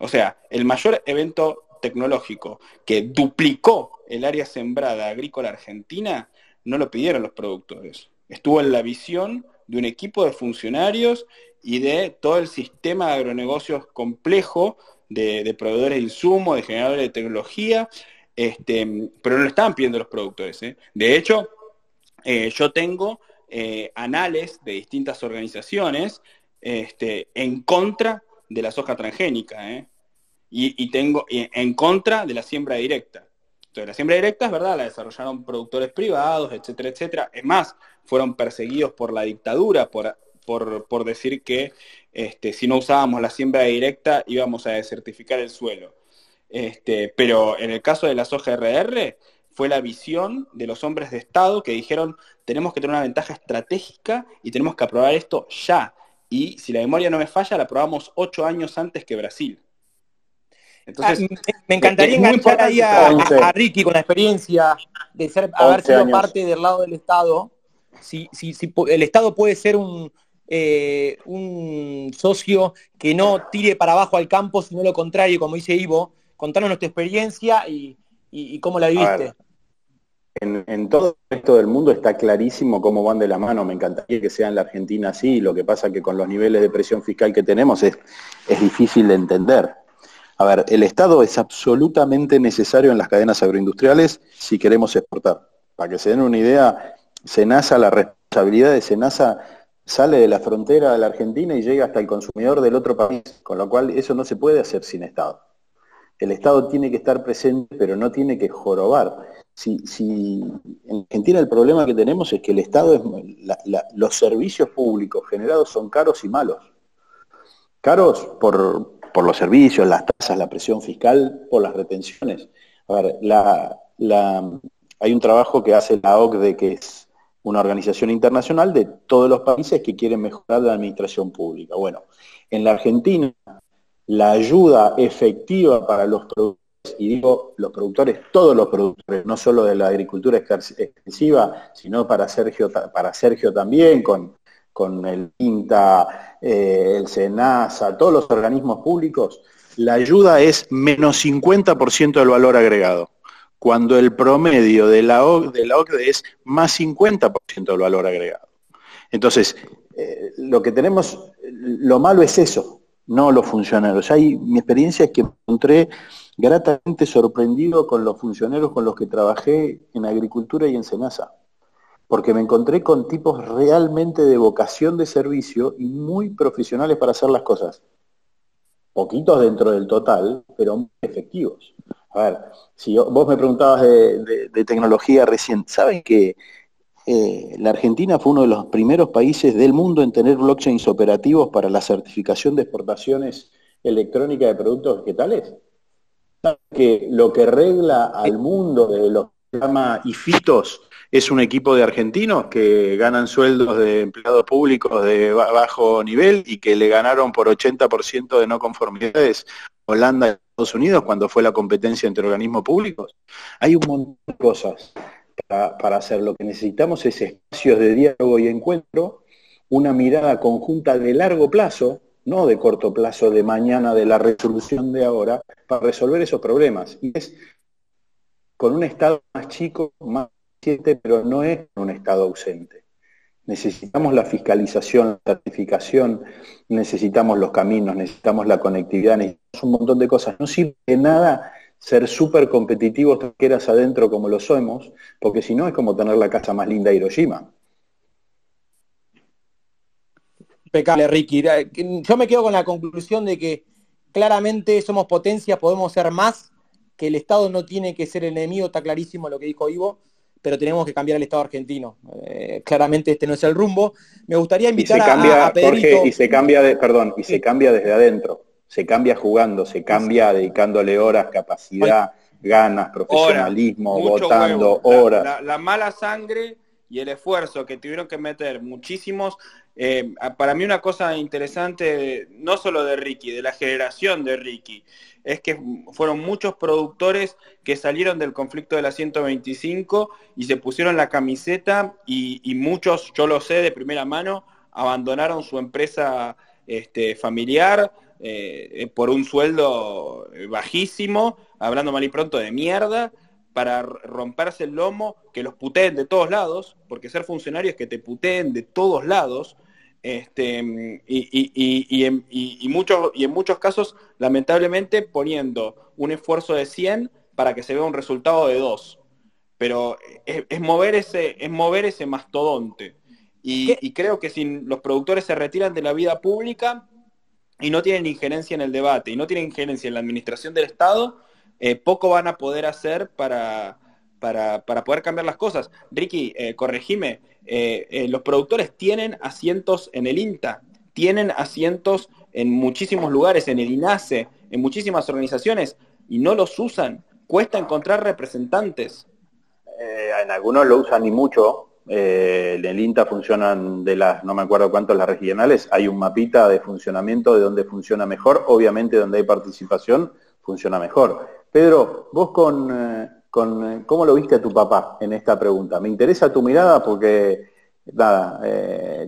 O sea, el mayor evento tecnológico que duplicó el área sembrada agrícola argentina, no lo pidieron los productores. Estuvo en la visión de un equipo de funcionarios y de todo el sistema de agronegocios complejo de, proveedores de insumos, de generadores de tecnología, este, pero no lo estaban pidiendo los productores. ¿eh? De hecho, eh, yo tengo eh, anales de distintas organizaciones este, en contra de la soja transgénica. Y, tengo en contra de la siembra directa. Entonces, la siembra directa es verdad, la desarrollaron productores privados, etcétera, etcétera. Es más, fueron perseguidos por la dictadura por, por, decir que este, si no usábamos la siembra directa íbamos a desertificar el suelo. Este, pero en el caso de la soja RR, fue la visión de los hombres de Estado que dijeron, tenemos que tener una ventaja estratégica y tenemos que aprobar esto ya. Y si la memoria no me falla, la aprobamos ocho años antes que Brasil. Entonces, ah, me encantaría enganchar ahí a, Ricky con la experiencia de ser, haber sido parte del lado del Estado. Si, si, si el Estado puede ser un, eh, un socio que no tire para abajo al campo, sino lo contrario, como dice Ivo, contanos nuestra experiencia y, y cómo la viviste en, todo el resto del mundo está clarísimo cómo van de la mano. Me encantaría que sea en la Argentina así. Lo que pasa que con los niveles de presión fiscal que tenemos es, es difícil de entender. A ver, el Estado es absolutamente necesario en las cadenas agroindustriales si queremos exportar. Para que se den una idea, Senasa, la responsabilidad de Senasa sale de la frontera de la Argentina y llega hasta el consumidor del otro país, con lo cual eso no se puede hacer sin Estado. El Estado tiene que estar presente, pero no tiene que jorobar si, en Argentina el problema que tenemos es que el Estado, es, los servicios públicos generados son caros y malos. Caros por, los servicios, las tasas, la presión fiscal, por las retenciones. A ver, hay un trabajo que hace la OCDE, que es una organización internacional de todos los países que quieren mejorar la administración pública. Bueno, en la Argentina, la ayuda efectiva para los productores y digo los productores, todos los productores, no solo de la agricultura extensiva, sino para Sergio, para Sergio también, con, con el INTA, eh, el SENASA, todos los organismos públicos, la ayuda es menos 50% del valor agregado, cuando el promedio de la, de la OCDE es más 50% del valor agregado. Entonces, eh, lo que tenemos, lo malo es eso, no los funcionarios. Hay, mi experiencia es que encontré gratamente sorprendido con los funcionarios con los que trabajé en agricultura y en Senasa, porque me encontré con tipos realmente de vocación de servicio y muy profesionales para hacer las cosas. Poquitos dentro del total, pero muy efectivos. A ver, si vos me preguntabas de, tecnología recién, ¿saben que eh, la Argentina fue uno de los primeros países del mundo en tener blockchains operativos para la certificación de exportaciones electrónicas de productos vegetales? que lo que regla al mundo de los que se llama IFITOS es un equipo de argentinos que ganan sueldos de empleados públicos de bajo nivel y que le ganaron por 80% de no conformidades Holanda y Estados Unidos cuando fue la competencia entre organismos públicos. Hay un montón de cosas para, hacer. Lo que necesitamos es espacios de diálogo y encuentro, una mirada conjunta de largo plazo, no de corto plazo, de mañana, de la resolución de ahora, para resolver esos problemas. Y es con un Estado más chico, más pero no es un Estado ausente. Necesitamos la fiscalización, la certificación, necesitamos los caminos, necesitamos la conectividad, necesitamos un montón de cosas. No sirve de nada ser súper competitivos eras adentro como lo somos, porque si no es como tener la casa más linda de Hiroshima. Impecable, Ricky. Yo me quedo con la conclusión de que claramente somos potencia, podemos ser más, que el Estado no tiene que ser enemigo, está clarísimo lo que dijo Ivo, pero tenemos que cambiar el Estado argentino. Eh, claramente este no es el rumbo. Me gustaría invitar a, a y se cambia de, perdón, y se cambia desde adentro se cambia jugando, se cambia dedicándole horas, capacidad, ganas, profesionalismo, votando, horas. La, mala sangre y el esfuerzo que tuvieron que meter muchísimos, eh, para mí una cosa interesante, no solo de Ricky, de la generación de Ricky, es que fueron muchos productores que salieron del conflicto de la 125 y se pusieron la camiseta y, muchos, yo lo sé de primera mano, abandonaron su empresa este, familiar, eh, por un sueldo bajísimo, hablando mal y pronto de mierda, para romperse el lomo, que los puteen de todos lados, porque ser funcionario es que te puteen de todos lados, este, y, en, muchos, y en muchos casos, lamentablemente, poniendo un esfuerzo de 100 para que se vea un resultado de 2. Pero es, mover, ese, es mover ese mastodonte. y creo que si los productores se retiran de la vida pública, y no tienen injerencia en el debate y no tienen injerencia en la administración del Estado, eh, poco van a poder hacer para, para, poder cambiar las cosas. Ricky, eh, corregime, eh, los productores tienen asientos en el INTA, tienen asientos en muchísimos lugares, en el INASE, en muchísimas organizaciones, y no los usan. Cuesta encontrar representantes. en algunos lo usan y mucho, eh, en el INTA funcionan de las, no me acuerdo cuántos las regionales, hay un mapita de funcionamiento de donde funciona mejor, obviamente donde hay participación funciona mejor. Pedro, vos con, eh, con eh, ¿cómo lo viste a tu papá en esta pregunta? Me interesa tu mirada porque, nada,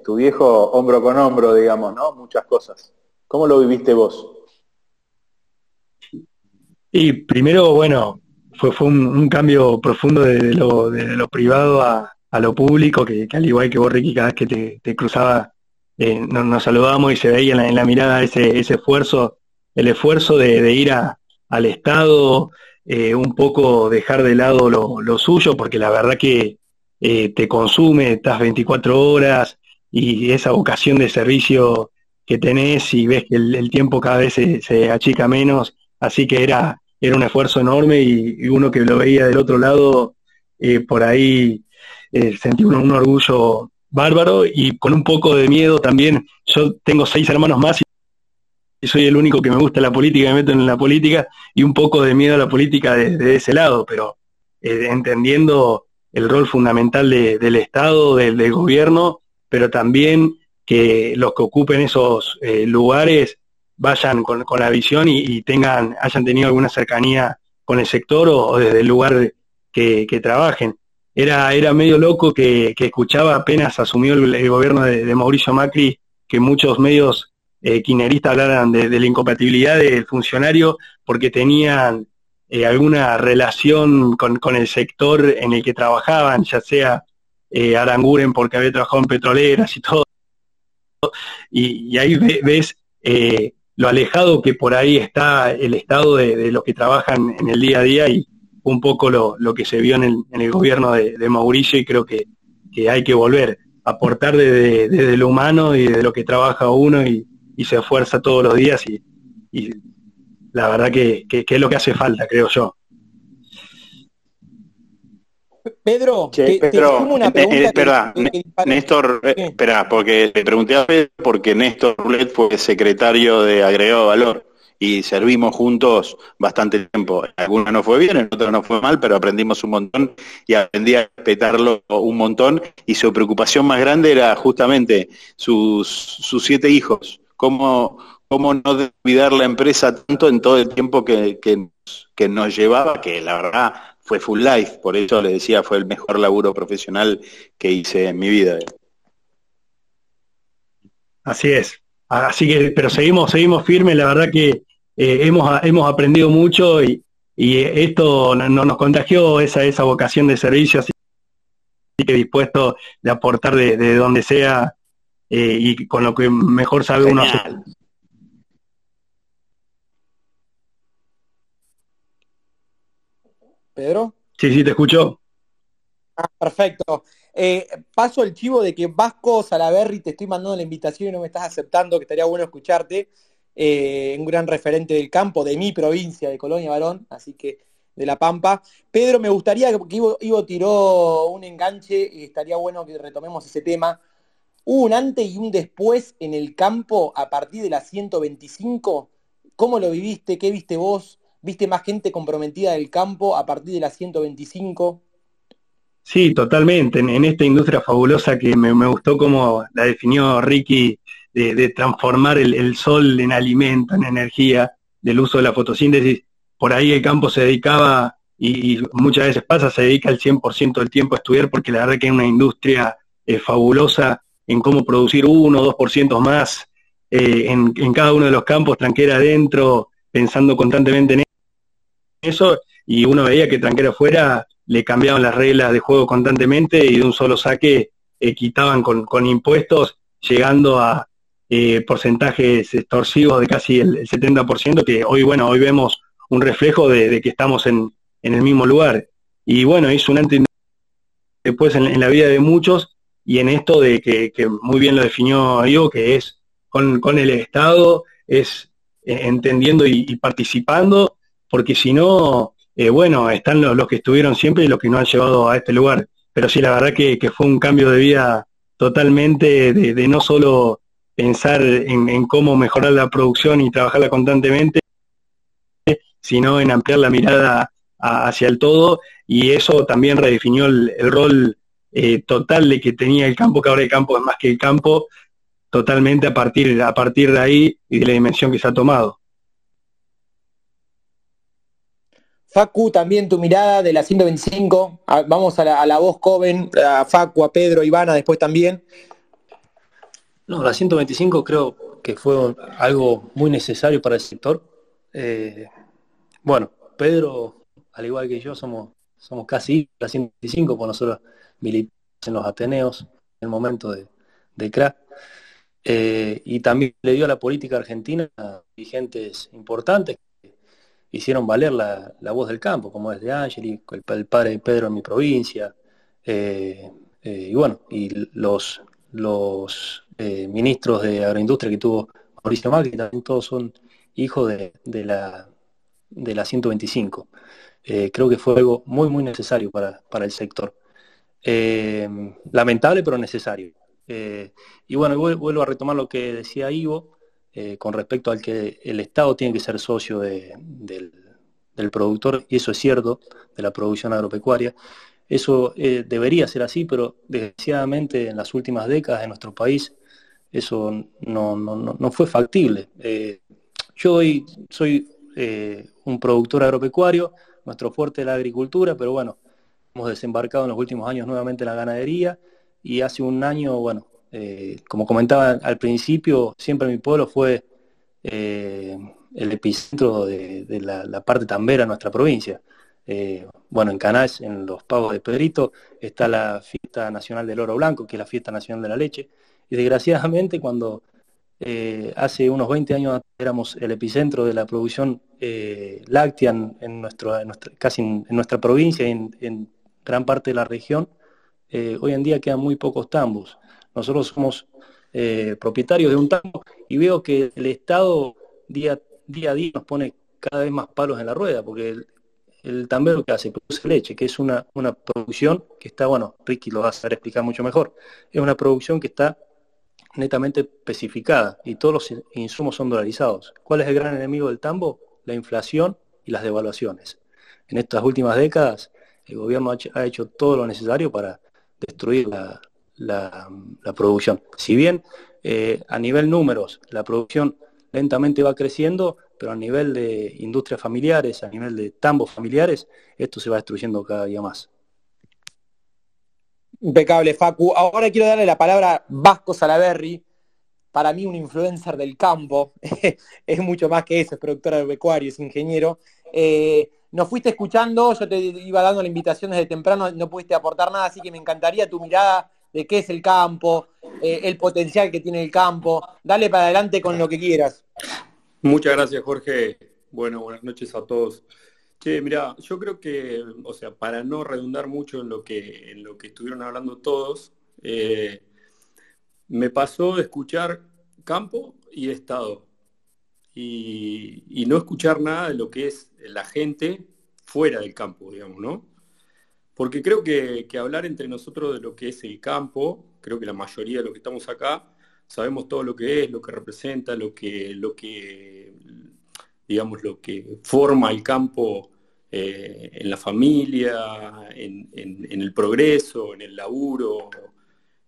tu viejo hombro con hombro, digamos, ¿no? Muchas cosas. ¿Cómo lo viviste vos? Y primero, bueno, fue, un, cambio profundo de lo privado a, a lo público, que, al igual que vos, Ricky, cada vez que te, cruzaba, eh, nos, saludábamos y se veía en la, mirada ese, ese, esfuerzo, el esfuerzo de, ir al Estado, eh, un poco dejar de lado lo, suyo, porque la verdad que eh, te consume, estás 24 horas y esa vocación de servicio que tenés y ves que el, tiempo cada vez se, achica menos, así que era, era un esfuerzo enorme y, uno que lo veía del otro lado, por ahí eh, sentí un, orgullo bárbaro y con un poco de miedo también. Yo tengo seis hermanos más y soy el único que me gusta la política, me meto en la política y un poco de miedo a la política de, ese lado, pero eh, entendiendo el rol fundamental del Estado, del, gobierno, pero también que los que ocupen esos eh, lugares vayan con, la visión y, tengan, hayan tenido alguna cercanía con el sector o, desde el lugar que trabajen. Era, era medio loco que, escuchaba apenas asumió el, gobierno de, Mauricio Macri que muchos medios eh, hablaran de, la incompatibilidad del funcionario porque tenían eh, alguna relación con, el sector en el que trabajaban, ya sea eh, Aranguren porque había trabajado en petroleras y todo. Y, ahí ves eh, lo alejado que por ahí está el estado de, los que trabajan en el día a día y, un poco lo, lo que se vio en el, en el gobierno de, Mauricio y creo que, hay que volver a aportar desde, lo humano y de lo que trabaja uno y, se esfuerza todos los días y, la verdad que, es lo que hace falta, creo yo. Pedro, una eh, pregunta. Néstor, eh, espera, porque le pregunté a Pedro porque Néstor Rulet fue secretario de Agregado Valor y servimos juntos bastante tiempo. Alguna no fue bien, en otra no fue mal, pero aprendimos un montón y aprendí a respetarlo un montón y su preocupación más grande era justamente sus, sus siete hijos, cómo, cómo no descuidar la empresa tanto en todo el tiempo que, que, nos llevaba, que la verdad fue full life, por eso le decía, fue el mejor laburo profesional que hice en mi vida. Así es. Así que, pero seguimos, seguimos firmes, la verdad que eh, hemos, hemos aprendido mucho y, esto no, nos contagió esa, esa vocación de servicio, así que dispuesto de aportar de, donde sea eh, y con lo que mejor sabe uno hacer. Pedro. Sí, sí, te escucho. Ah, perfecto. Eh, paso el chivo de que Vasco Salaberry te estoy mandando la invitación y no me estás aceptando, que estaría bueno escucharte. Eh, un gran referente del campo, de mi provincia, de Colonia Barón, así que de La Pampa. Pedro, me gustaría que Ivo, tiró un enganche y estaría bueno que retomemos ese tema. ¿Hubo un antes y un después en el campo a partir de la 125? ¿Cómo lo viviste? ¿Qué viste vos? ¿Viste más gente comprometida del campo a partir de la 125? Sí, totalmente. En, esta industria fabulosa que me, gustó como la definió Ricky, de, transformar el, sol en alimento, en energía, del uso de la fotosíntesis, por ahí el campo se dedicaba, y, muchas veces pasa, se dedica el 100% del tiempo a estudiar, porque la verdad que es una industria eh, fabulosa en cómo producir uno o dos por ciento más eh, en, en, cada uno de los campos, tranquera adentro, pensando constantemente en eso, y uno veía que tranquera afuera le cambiaban las reglas de juego constantemente y de un solo saque eh, quitaban con, impuestos, llegando a eh, porcentajes extorsivos de casi el, 70%, que hoy, bueno, hoy vemos un reflejo de, que estamos en, el mismo lugar. Y bueno, es un antes después en, la vida de muchos y en esto de que, muy bien lo definió yo, que es con, el Estado, es eh, entendiendo y participando, porque si no, eh, bueno, están los, que estuvieron siempre y los que nos han llevado a este lugar. Pero sí, la verdad que, fue un cambio de vida totalmente de, no solo pensar en, cómo mejorar la producción y trabajarla constantemente, sino en ampliar la mirada hacia el todo y eso también redefinió el, rol eh, total de que tenía el campo, que ahora el campo es más que el campo, totalmente a partir, a partir de ahí y de la dimensión que se ha tomado. Facu, también tu mirada de la 125. vamos a la, voz joven, a Facu, a Pedro, a Ivana, después también. No, la 125 creo que fue algo muy necesario para el sector. Eh, bueno, Pedro, al igual que yo, somos, somos casi la 125, por nosotros militamos en los Ateneos en el momento de, de crack. Eh, y también le dio a la política argentina dirigentes importantes hicieron valer la, voz del campo, como es de Angeli, el, padre de Pedro en mi provincia, eh, eh, y bueno, y los, los ministros de agroindustria que tuvo Mauricio Macri, también todos son hijos de, la, de la 125. creo que fue algo muy, muy necesario para, el sector. Lamentable, pero necesario. y bueno, vuelvo a retomar lo que decía Ivo, eh, con respecto al que el Estado tiene que ser socio del, productor, y eso es cierto, de la producción agropecuaria. Eso eh, debería ser así, pero desgraciadamente en las últimas décadas en nuestro país eso no, fue factible. Eh, yo hoy soy un productor agropecuario, nuestro fuerte es la agricultura, pero bueno, hemos desembarcado en los últimos años nuevamente en la ganadería y hace un año, bueno, eh, como comentaba al principio, siempre mi pueblo fue eh, el epicentro de, la, parte tambera de nuestra provincia. Eh, bueno, en Canals, en los pagos de Pedrito, está la fiesta nacional del oro blanco, que es la fiesta nacional de la leche. Y desgraciadamente, cuando hace unos 20 años éramos el epicentro de la producción láctea en, nuestro, casi en, nuestra provincia y en, gran parte de la región, hoy en día quedan muy pocos tambos. Nosotros somos eh, propietarios de un tambo y veo que el Estado día, día a día nos pone cada vez más palos en la rueda, porque el, tambero que hace produce leche, que es una, producción que está, bueno, Ricky lo va a saber explicar mucho mejor, es una producción que está netamente especificada y todos los insumos son dolarizados. ¿Cuál es el gran enemigo del tambo? La inflación y las devaluaciones. En estas últimas décadas, el gobierno ha hecho todo lo necesario para destruir la, producción. Si bien eh, a nivel números la producción lentamente va creciendo, pero a nivel de industrias familiares, a nivel de tambos familiares, esto se va destruyendo cada día más. Impecable, Facu. Ahora quiero darle la palabra a Vasco Salaberry, para mí un influencer del campo, es mucho más que eso, es productor agropecuario, es ingeniero. Eh, nos fuiste escuchando, yo te iba dando la invitación desde temprano, no pudiste aportar nada, así que me encantaría tu mirada de qué es el campo, eh, el potencial que tiene el campo. Dale para adelante con lo que quieras. Muchas gracias, Jorge. Bueno, buenas noches a todos. Che, mira, yo creo que, o sea, para no redundar mucho en lo que, en lo que estuvieron hablando todos, eh, me pasó de escuchar campo y Estado y, no escuchar nada de lo que es la gente fuera del campo, digamos, ¿no? Porque creo que, hablar entre nosotros de lo que es el campo, creo que la mayoría de los que estamos acá sabemos todo lo que es, lo que representa, lo que, lo que digamos, lo que forma el campo eh, en la familia, en, el progreso, en el laburo,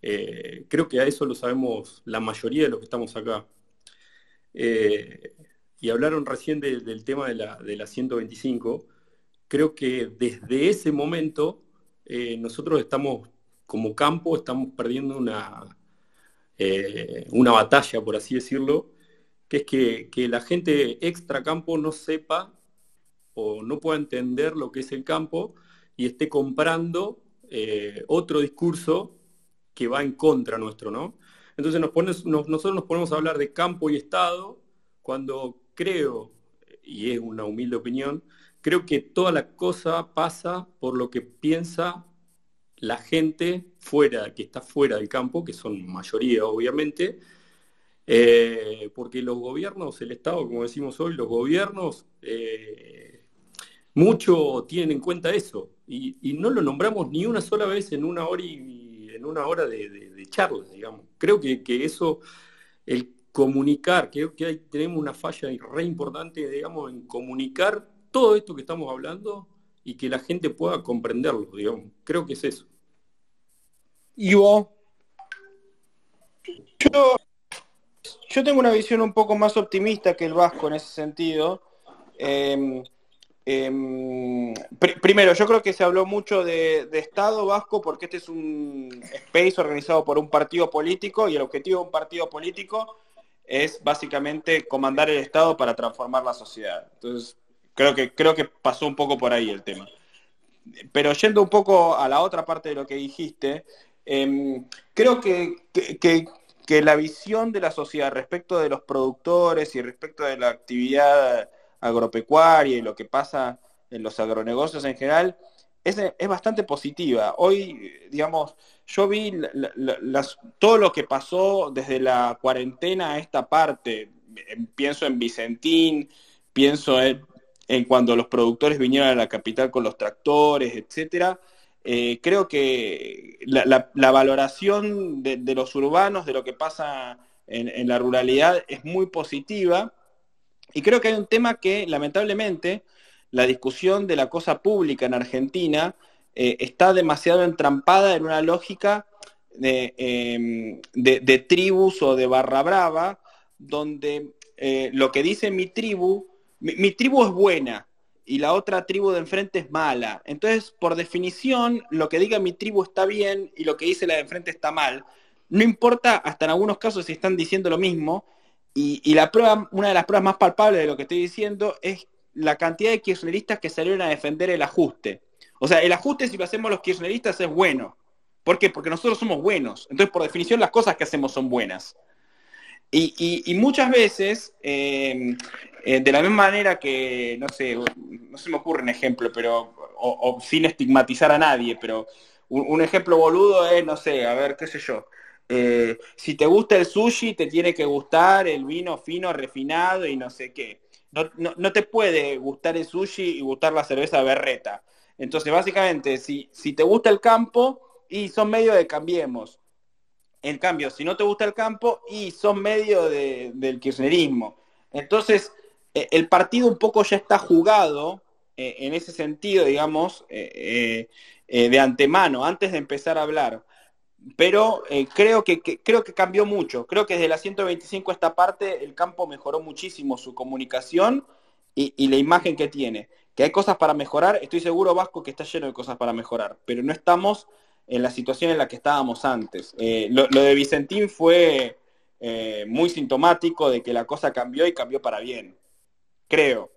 eh, creo que a eso lo sabemos la mayoría de los que estamos acá. Eh, y hablaron recién del tema de la, de la 125. Creo que desde ese momento eh, nosotros estamos, como campo, estamos perdiendo una, una batalla, por así decirlo, que es que, que la gente extra campo no sepa o no pueda entender lo que es el campo y esté comprando otro discurso que va en contra nuestro, ¿no? Entonces nosotros nos ponemos a hablar de campo y Estado cuando creo, y es una humilde opinión, creo que toda la cosa pasa por lo que piensa la gente fuera, que está fuera del campo, que son mayoría obviamente, eh, porque los gobiernos, el Estado, como decimos hoy, los gobiernos, eh, mucho tienen en cuenta eso, y, y, no lo nombramos ni una sola vez en una hora y en una hora de, charla, digamos. Creo que, eso, el comunicar, creo que tenemos una falla re importante, digamos, en comunicar todo esto que estamos hablando y que la gente pueda comprenderlo, digamos. Creo que es eso. ¿Y vos? Yo, yo tengo una visión un poco más optimista que el Vasco en ese sentido. Em, primero, yo creo que se habló mucho de, Estado vasco porque este es un space organizado por un partido político y el objetivo de un partido político es básicamente comandar el Estado para transformar la sociedad. Entonces, creo que, creo que pasó un poco por ahí el tema. Pero yendo un poco a la otra parte de lo que dijiste, em, creo que, que la visión de la sociedad respecto de los productores y respecto de la actividad agropecuaria y lo que pasa en los agronegocios en general, es, bastante positiva. Hoy, digamos, yo vi todo lo que pasó desde la cuarentena a esta parte. Pienso en Vicentín, pienso en, cuando los productores vinieron a la capital con los tractores, etcétera. Eh, creo que la, valoración de, los urbanos, de lo que pasa en la ruralidad, es muy positiva y creo que hay un tema que, lamentablemente, la discusión de la cosa pública en Argentina eh, está demasiado entrampada en una lógica em, de, tribus o de barra brava, donde eh, lo que dice mi tribu, mi, tribu es buena y la otra tribu de enfrente es mala. Entonces, por definición, lo que diga mi tribu está bien y lo que dice la de enfrente está mal. No importa, hasta en algunos casos, si están diciendo lo mismo, y, una de las pruebas más palpables de lo que estoy diciendo es la cantidad de kirchneristas que salieron a defender el ajuste. O sea, el ajuste si lo hacemos los kirchneristas es bueno. ¿Por qué? Porque nosotros somos buenos. Entonces, por definición, las cosas que hacemos son buenas. Y, muchas veces, eh, eh, de la misma manera que, no sé, no se me ocurre un ejemplo, pero, o, sin estigmatizar a nadie, pero un, ejemplo boludo es, no sé, a ver, qué sé yo. Eh, si te gusta el sushi, te tiene que gustar el vino fino, refinado y no sé qué. No, te puede gustar el sushi y gustar la cerveza berreta. Entonces, básicamente, si, si te gusta el campo, y son medio de cambiemos. En cambio, si no te gusta el campo, y son medio del kirchnerismo. Entonces, eh, el partido un poco ya está jugado eh, en ese sentido, digamos, de antemano, antes de empezar a hablar pero eh, creo, que, creo que cambió mucho. Creo que desde la 125 esta parte el campo mejoró muchísimo su comunicación y, la imagen que tiene. Que hay cosas para mejorar, estoy seguro, Vasco, que está lleno de cosas para mejorar, pero no estamos en la situación en la que estábamos antes. Eh, lo, de Vicentín fue eh, muy sintomático de que la cosa cambió y cambió para bien. Creo.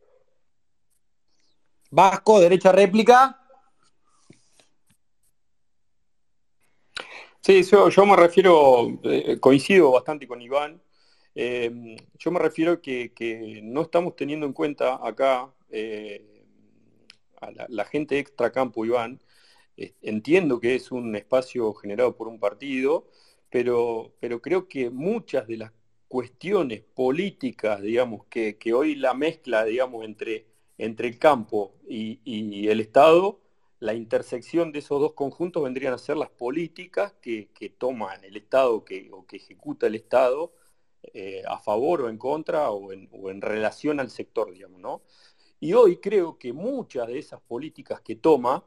Vasco, derecha réplica. Sí, yo, me refiero, eh, coincido bastante con Iván, eh, yo me refiero que, que, no estamos teniendo en cuenta acá eh, a la, gente extracampo, Iván, entiendo que es un espacio generado por un partido, pero, pero creo que muchas de las cuestiones políticas, digamos, que, hoy la mezcla, digamos, entre, entre el campo y el Estado, la intersección de esos dos conjuntos vendrían a ser las políticas que, que toman el Estado o que ejecuta el Estado eh, a favor o en contra o en, o en, relación al sector, digamos, ¿no? Y hoy creo que muchas de esas políticas que toma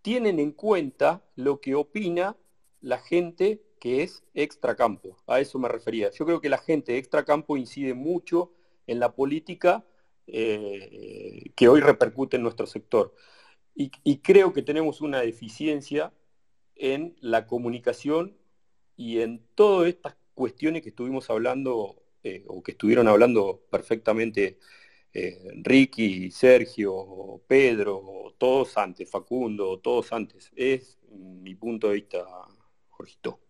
tienen en cuenta lo que opina la gente que es extracampo. A eso me refería. Yo creo que la gente de extracampo incide mucho en la política eh, que hoy repercute en nuestro sector. Y, creo que tenemos una deficiencia en la comunicación y en todas estas cuestiones que estuvimos hablando eh, o que estuvieron hablando perfectamente eh, Ricky, Sergio, Pedro, todos antes, Facundo, todos antes. Es mi punto de vista, Jorgito.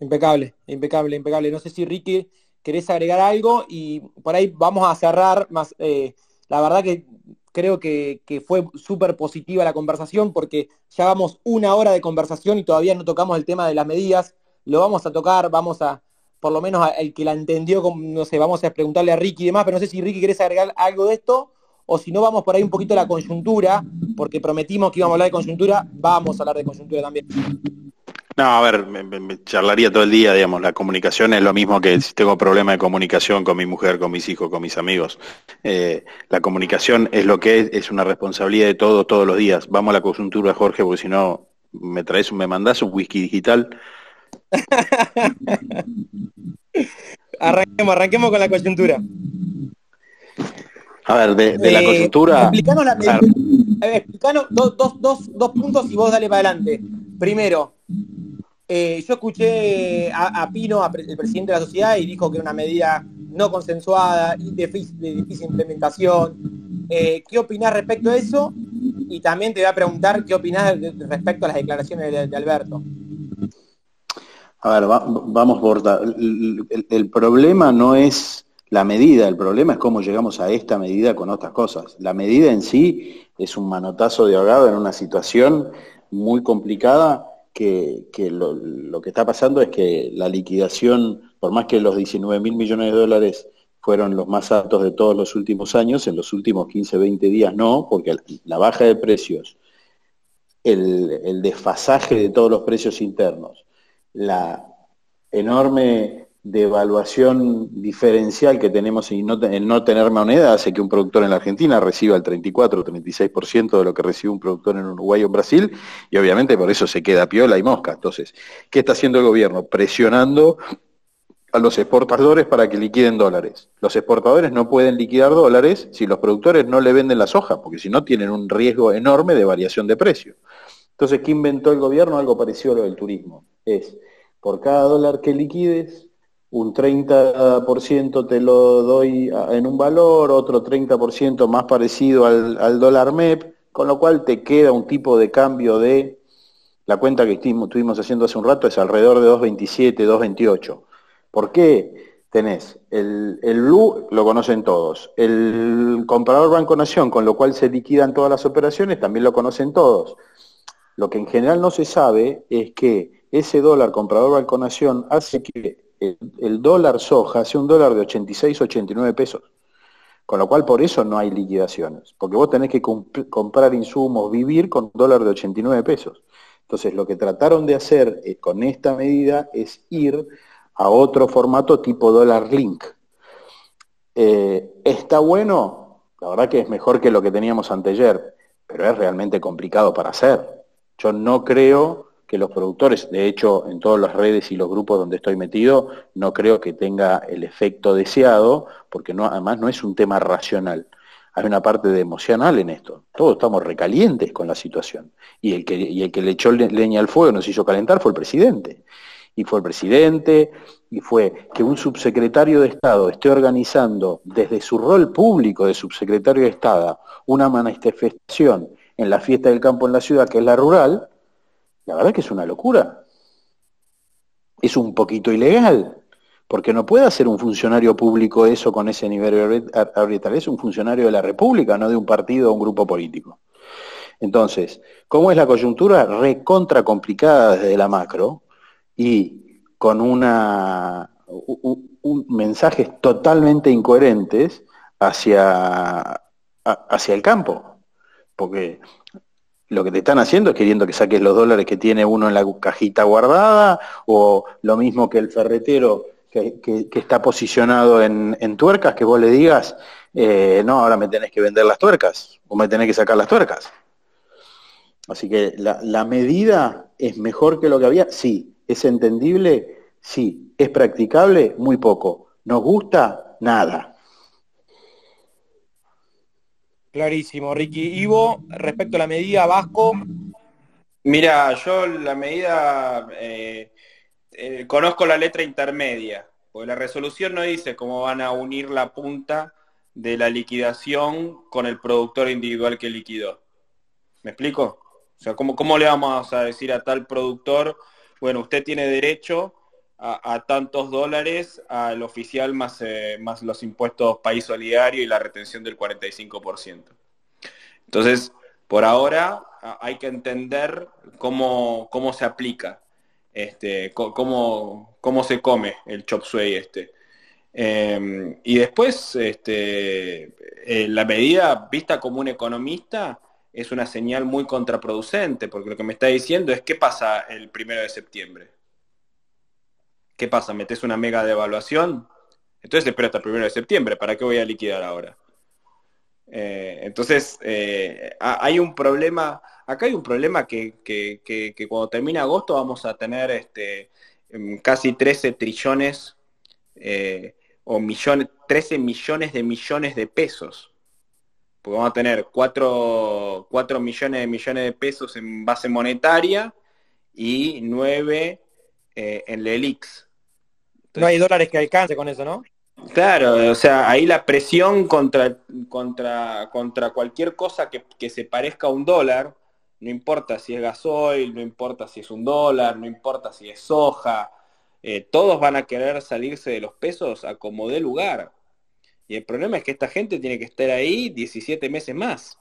Impecable, impecable, impecable. No sé si Ricky querés agregar algo y por ahí vamos a cerrar más. Eh, la verdad que creo que, fue súper positiva la conversación porque ya vamos una hora de conversación y todavía no tocamos el tema de las medidas. Lo vamos a tocar, vamos a, por lo menos el que la entendió, no sé, vamos a preguntarle a Ricky y demás, pero no sé si Ricky querés agregar algo de esto o si no vamos por ahí un poquito a la coyuntura, porque prometimos que íbamos a hablar de coyuntura, vamos a hablar de coyuntura también. No, a ver, me, charlaría todo el día, digamos, la comunicación es lo mismo que si tengo problema de comunicación con mi mujer, con mis hijos, con mis amigos. Eh, la comunicación es lo que es, es una responsabilidad de todos, todos los días. Vamos a la coyuntura, Jorge, porque si no, me traes, me mandás un whisky digital. arranquemos, arranquemos con la coyuntura. A ver, de, la eh, coyuntura. Explicanos, dos, dos, dos, dos puntos y vos dale para adelante. Primero, eh, yo escuché a, Pino, el presidente de la sociedad, y dijo que era una medida no consensuada y de difícil, implementación. Eh, ¿Qué opinás respecto a eso? Y también te voy a preguntar qué opinás respecto a las declaraciones de, Alberto. A ver, vamos por... El, el, problema no es la medida, el problema es cómo llegamos a esta medida con otras cosas. La medida en sí es un manotazo de ahogado en una situación muy complicada que, lo, que está pasando es que la liquidación, por más que los 19 mil millones de dólares fueron los más altos de todos los últimos años, en los últimos 15, 20 días no, porque la baja de precios, el, el desfasaje de todos los precios internos, la enorme de evaluación diferencial que tenemos y no, no tener moneda hace que un productor en la Argentina reciba el 34 o 36% de lo que recibe un productor en Uruguay o en Brasil, y obviamente por eso se queda piola y mosca. Entonces, ¿qué está haciendo el gobierno? Presionando a los exportadores para que liquiden dólares. Los exportadores no pueden liquidar dólares si los productores no le venden la soja, porque si no tienen un riesgo enorme de variación de precio. Entonces, ¿qué inventó el gobierno? Algo parecido a lo del turismo. Es, por cada dólar que liquides, un 30% te lo doy en un valor, otro 30% más parecido al, dólar MEP, con lo cual te queda un tipo de cambio de, la cuenta que estuvimos haciendo hace un rato es alrededor de 2.27, 2.28. ¿Por qué? Tenés el, el blue, lo conocen todos, el comprador Banco Nación, con lo cual se liquidan todas las operaciones, también lo conocen todos. Lo que en general no se sabe es que ese dólar comprador Banco Nación hace que el, dólar soja hace un dólar de 86, 89 pesos. Con lo cual, por eso no hay liquidaciones. Porque vos tenés que comprar insumos, vivir con dólar de 89 pesos. Entonces, lo que trataron de hacer eh, con esta medida es ir a otro formato tipo dólar link. Eh, ¿Está bueno? La verdad que es mejor que lo que teníamos anteayer, pero es realmente complicado para hacer. Yo no creo que los productores, de hecho, en todas las redes y los grupos donde estoy metido, no creo que tenga el efecto deseado, porque además no es un tema racional. Hay una parte de emocional en esto. Todos estamos recalientes con la situación. Y el que, y el que le echó leña al fuego, nos hizo calentar, fue el presidente. Y fue el presidente, y fue que un subsecretario de Estado esté organizando desde su rol público de subsecretario de Estado una manifestación en la fiesta del campo en la ciudad, que es la rural, la verdad que es una locura. Es un poquito ilegal, porque no puede hacer un funcionario público eso con ese nivel arbitral. Es un funcionario de la República, no de un partido o un grupo político. Entonces, ¿cómo es la coyuntura? Recontra complicada desde la macro y con una, un, mensajes totalmente incoherentes hacia, hacia el campo. Porque lo que te están haciendo es queriendo que saques los dólares que tiene uno en la cajita guardada, o lo mismo que el ferretero que, está posicionado en, tuercas, que vos le digas, eh, no, ahora me tenés que vender las tuercas, o me tenés que sacar las tuercas. Así que la, la medida es mejor que lo que había, sí, es entendible, sí, es practicable, muy poco. ¿Nos gusta? Nada. Clarísimo, Ricky. Ivo, respecto a la medida Vasco. Mira, yo la medida eh, eh, conozco la letra intermedia, porque la resolución no dice cómo van a unir la punta de la liquidación con el productor individual que liquidó. ¿Me explico? O sea, ¿cómo, cómo le vamos a decir a tal productor, bueno, usted tiene derecho a, tantos dólares al oficial más, eh, más los impuestos país solidario y la retención del 45%. Entonces, por ahora hay que entender cómo, cómo se aplica, este, cómo, cómo se come el chop suey este. Em, y después, este, eh, la medida vista como un economista es una señal muy contraproducente, porque lo que me está diciendo es qué pasa el primero de septiembre. ¿Qué pasa? ¿Metes una mega devaluación? Entonces espera hasta el primero de septiembre. ¿Para qué voy a liquidar ahora? Eh, entonces, eh, hay un problema, acá hay un problema que, cuando termina agosto vamos a tener este, em, casi 13 trillones eh, o millones, 13 millones de millones de pesos. Porque vamos a tener 4, 4 millones de millones de pesos en base monetaria y 9 en la ELIX no hay dólares que alcance con eso, ¿no? Claro, o sea, ahí la presión contra, contra, contra cualquier cosa que, se parezca a un dólar, no importa si es gasoil, no importa si es un dólar, no importa si es soja, eh, todos van a querer salirse de los pesos a como dé lugar. Y el problema es que esta gente tiene que estar ahí 17 meses más.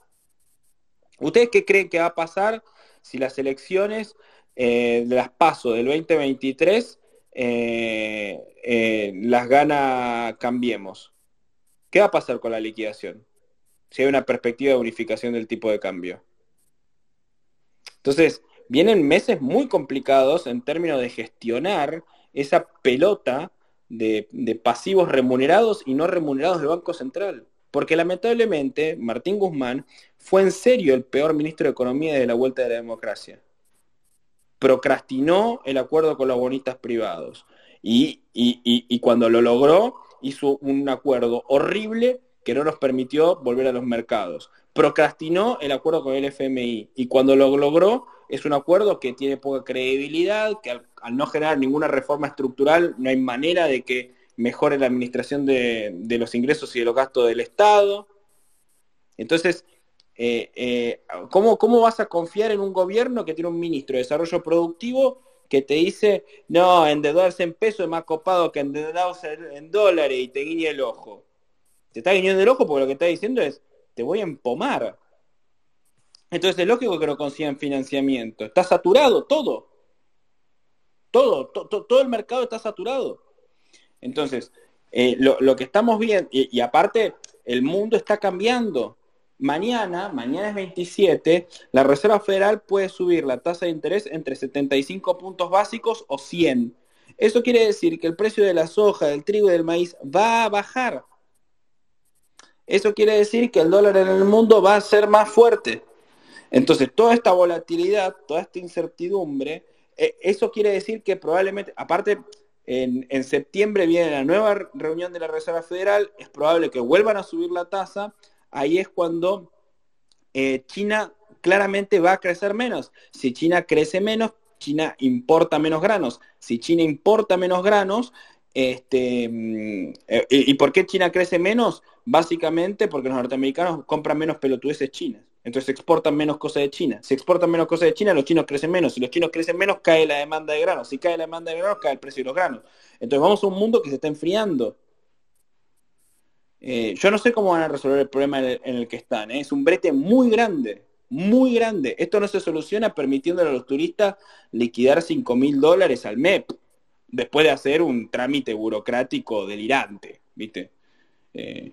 ¿Ustedes qué creen que va a pasar si las elecciones eh, de las paso del 2023 eh, eh, las gana Cambiemos. ¿Qué va a pasar con la liquidación? Si hay una perspectiva de unificación del tipo de cambio. Entonces, vienen meses muy complicados en términos de gestionar esa pelota de, de, pasivos remunerados y no remunerados del Banco Central. Porque lamentablemente Martín Guzmán fue en serio el peor ministro de Economía de la vuelta de la democracia procrastinó el acuerdo con los bonistas privados. Y, cuando lo logró, hizo un acuerdo horrible que no nos permitió volver a los mercados. Procrastinó el acuerdo con el FMI y cuando lo logró es un acuerdo que tiene poca credibilidad, que al, no generar ninguna reforma estructural no hay manera de que mejore la administración de, de los ingresos y de los gastos del Estado. Entonces, eh, eh, ¿cómo, ¿cómo vas a confiar en un gobierno que tiene un ministro de desarrollo productivo que te dice, no, endeudarse en peso es más copado que endeudarse en dólares y te guiña el ojo? Te está guiñando el ojo porque lo que está diciendo es, te voy a empomar. Entonces es lógico que no consigan financiamiento. Está saturado todo. Todo, todo el mercado está saturado. Entonces, eh, lo, que estamos viendo, y aparte, el mundo está cambiando mañana, mañana es 27, la Reserva Federal puede subir la tasa de interés entre 75 puntos básicos o 100. Eso quiere decir que el precio de la soja, del trigo y del maíz va a bajar. Eso quiere decir que el dólar en el mundo va a ser más fuerte. Entonces, toda esta volatilidad, toda esta incertidumbre, eh, eso quiere decir que probablemente, aparte, en, septiembre viene la nueva reunión de la Reserva Federal, es probable que vuelvan a subir la tasa, ahí es cuando eh, China claramente va a crecer menos. Si China crece menos, China importa menos granos. Si China importa menos granos, este, mm, eh, ¿y por qué China crece menos? Básicamente porque los norteamericanos compran menos pelotudeces chinas. Entonces exportan menos cosas de China. Si exportan menos cosas de China, los chinos crecen menos. Si los chinos crecen menos, cae la demanda de granos. Si cae la demanda de granos, cae el precio de los granos. Entonces vamos a un mundo que se está enfriando. Eh, yo no sé cómo van a resolver el problema en el, que están. ¿eh? Es un brete muy grande, muy grande. Esto no se soluciona permitiéndole a los turistas liquidar 5 mil dólares al MEP, después de hacer un trámite burocrático delirante, ¿viste? Eh,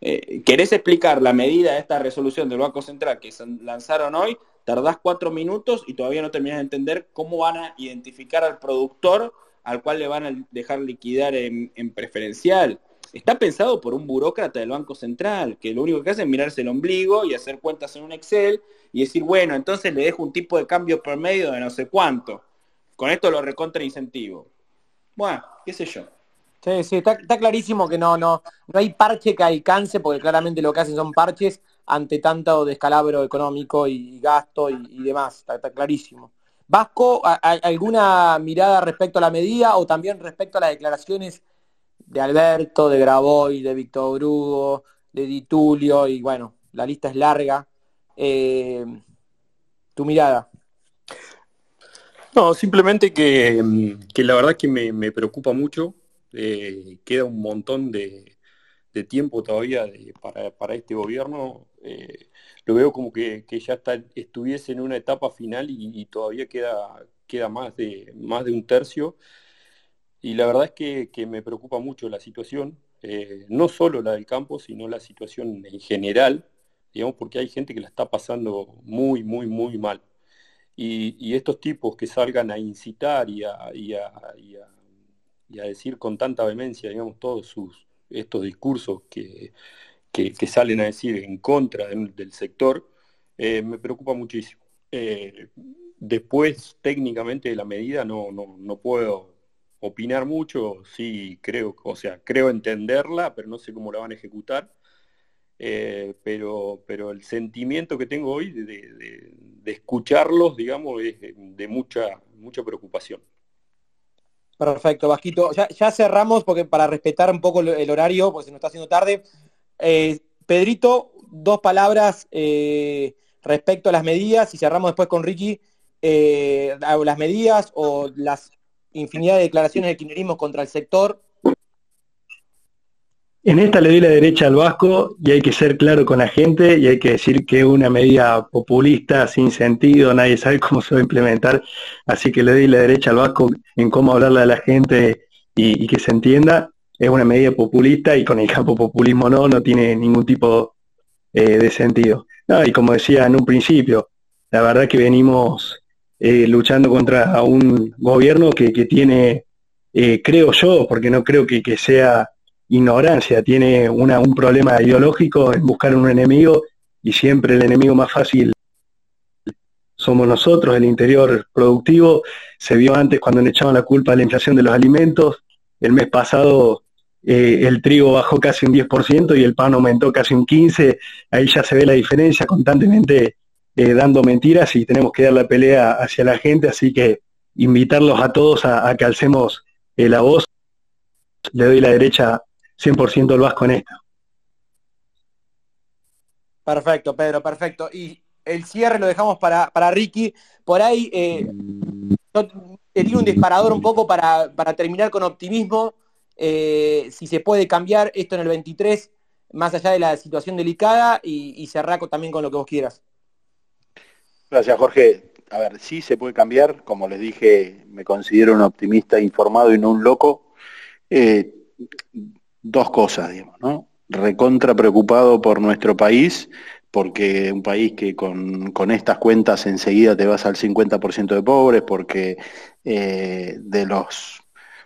eh, querés explicar la medida de esta resolución del Banco Central que lanzaron hoy, tardás cuatro minutos y todavía no terminás de entender cómo van a identificar al productor al cual le van a dejar liquidar en, preferencial. Está pensado por un burócrata del Banco Central, que lo único que hace es mirarse el ombligo y hacer cuentas en un Excel y decir, bueno, entonces le dejo un tipo de cambio por medio de no sé cuánto. Con esto lo recontra incentivo. Bueno, qué sé yo. Sí, sí, está, clarísimo que no, no, no hay parche que alcance, porque claramente lo que hacen son parches ante tanto descalabro económico y gasto y, demás, está, clarísimo. Vasco, ¿alguna mirada respecto a la medida o también respecto a las declaraciones de Alberto, de Graboy, de Víctor Brugo, de Ditulio y bueno, la lista es larga? Eh, tu mirada. No, simplemente que, la verdad que me preocupa mucho eh, queda un montón de, tiempo todavía para, este gobierno. Eh, lo veo como que, ya está, estuviese en una etapa final y, todavía queda, queda más, de, más de un tercio. Y la verdad es que, me preocupa mucho la situación, eh, no solo la del campo, sino la situación en general, digamos, porque hay gente que la está pasando muy, muy, muy mal. Y, estos tipos que salgan a incitar y a y a decir con tanta vehemencia, digamos, todos sus, estos discursos que, que, salen a decir en contra del, sector, eh, me preocupa muchísimo. Eh, después, técnicamente, de la medida no, no, no, puedo opinar mucho, sí creo, o sea, creo entenderla, pero no sé cómo la van a ejecutar. Eh, pero, pero el sentimiento que tengo hoy de, escucharlos, digamos, es de mucha, mucha preocupación. Perfecto, Vasquito. Ya, cerramos porque para respetar un poco el, horario, porque se nos está haciendo tarde. Eh, Pedrito, dos palabras eh, respecto a las medidas y cerramos después con Ricky. Las medidas o las infinidad de declaraciones de kirchnerismo contra el sector en esta le doy la derecha al Vasco y hay que ser claro con la gente y hay que decir que es una medida populista, sin sentido, nadie sabe cómo se va a implementar, así que le doy la derecha al Vasco en cómo hablarle a la gente y, que se entienda. Es una medida populista y con el campo populismo no, no tiene ningún tipo eh, de sentido. y como decía en un principio, la verdad que venimos eh, luchando contra un gobierno que, tiene, eh, creo yo, porque no creo que sea ignorancia, tiene un problema ideológico en buscar un enemigo y siempre el enemigo más fácil somos nosotros, el interior productivo. Se vio antes cuando le echaban la culpa a la inflación de los alimentos. El mes pasado eh, el trigo bajó casi un 10% y el pan aumentó casi un 15%. Ahí ya se ve la diferencia constantemente eh, dando mentiras y tenemos que dar la pelea hacia la gente. Así que invitarlos a todos a, que alcemos eh, la voz. Le doy la derecha 100% el Vasco en esto. Perfecto, Pedro, perfecto. Y el cierre lo dejamos para, para Ricky. Por ahí eh, te un disparador un poco para, terminar con optimismo. Eh, si se puede cambiar esto en el 23, más allá de la situación delicada, y, y cerrar también con lo que vos quieras. Gracias, Jorge. A ver, sí se puede cambiar. Como les dije, me considero un optimista informado y no un loco. Eh, dos cosas, digamos, ¿no? Recontra preocupado por nuestro país, porque un país que con, estas cuentas enseguida te vas al 50% de pobres, porque eh, de los...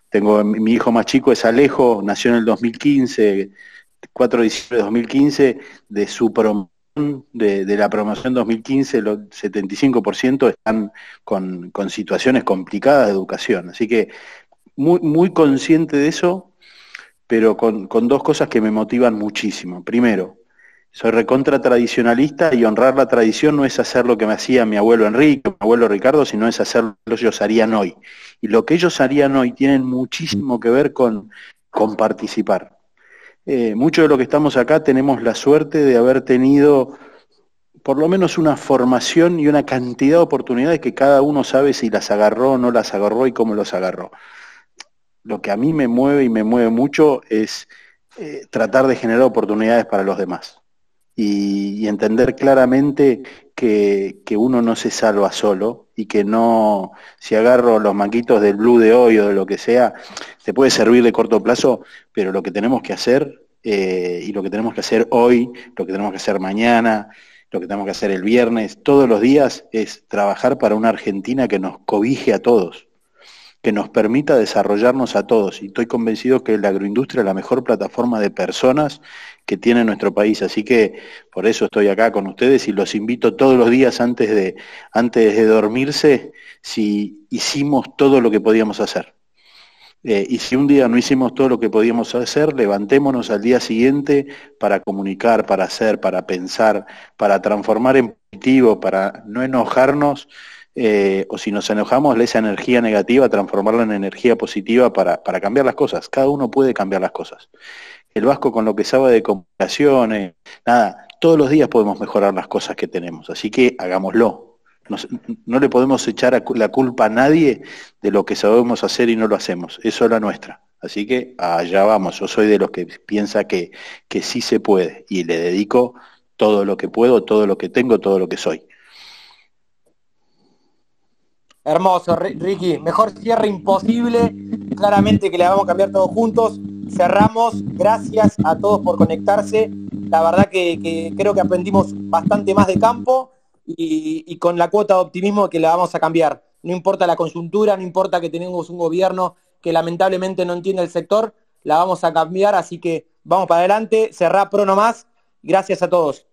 Tengo mi hijo más chico es Alejo, nació en el 2015, 4 de diciembre de 2015, de su promoción de, la promoción 2015, el 75% están con, con, situaciones complicadas de educación. Así que muy, muy consciente de eso, pero con, con dos cosas que me motivan muchísimo. Primero, soy recontra tradicionalista y honrar la tradición no es hacer lo que me hacía mi abuelo Enrique, mi abuelo Ricardo, sino es hacer lo que ellos harían hoy. Y lo que ellos harían hoy tienen muchísimo que ver con, con participar. Eh, mucho de lo que estamos acá tenemos la suerte de haber tenido por lo menos una formación y una cantidad de oportunidades que cada uno sabe si las agarró o no las agarró y cómo los agarró. Lo que a mí me mueve y me mueve mucho es eh, tratar de generar oportunidades para los demás y, entender claramente que, uno no se salva solo y que no, si agarro los manquitos del blue de hoy o de lo que sea, te puede servir de corto plazo, pero lo que tenemos que hacer eh, y lo que tenemos que hacer hoy, lo que tenemos que hacer mañana, lo que tenemos que hacer el viernes, todos los días es trabajar para una Argentina que nos cobije a todos que nos permita desarrollarnos a todos. Y estoy convencido que la agroindustria es la mejor plataforma de personas que tiene nuestro país. Así que por eso estoy acá con ustedes y los invito todos los días antes de, antes de dormirse si hicimos todo lo que podíamos hacer. Eh, y si un día no hicimos todo lo que podíamos hacer, levantémonos al día siguiente para comunicar, para hacer, para pensar, para transformar en positivo, para no enojarnos eh, o si nos enojamos, esa energía negativa, transformarla en energía positiva para, para, cambiar las cosas. Cada uno puede cambiar las cosas. El Vasco con lo que sabe de comunicaciones, nada, todos los días podemos mejorar las cosas que tenemos, así que hagámoslo. no le podemos echar la culpa a nadie de lo que sabemos hacer y no lo hacemos, eso es la nuestra. Así que allá vamos, yo soy de los que piensa que, que sí se puede y le dedico todo lo que puedo, todo lo que tengo, todo lo que soy. Hermoso, Ricky. Mejor cierre imposible. Claramente que le vamos a cambiar todos juntos. Cerramos. Gracias a todos por conectarse. La verdad que, creo que aprendimos bastante más de campo y, con la cuota de optimismo que le vamos a cambiar. No importa la coyuntura, no importa que tenemos un gobierno que lamentablemente no entiende el sector, la vamos a cambiar. Así que vamos para adelante. Cerrá pro nomás. Gracias a todos.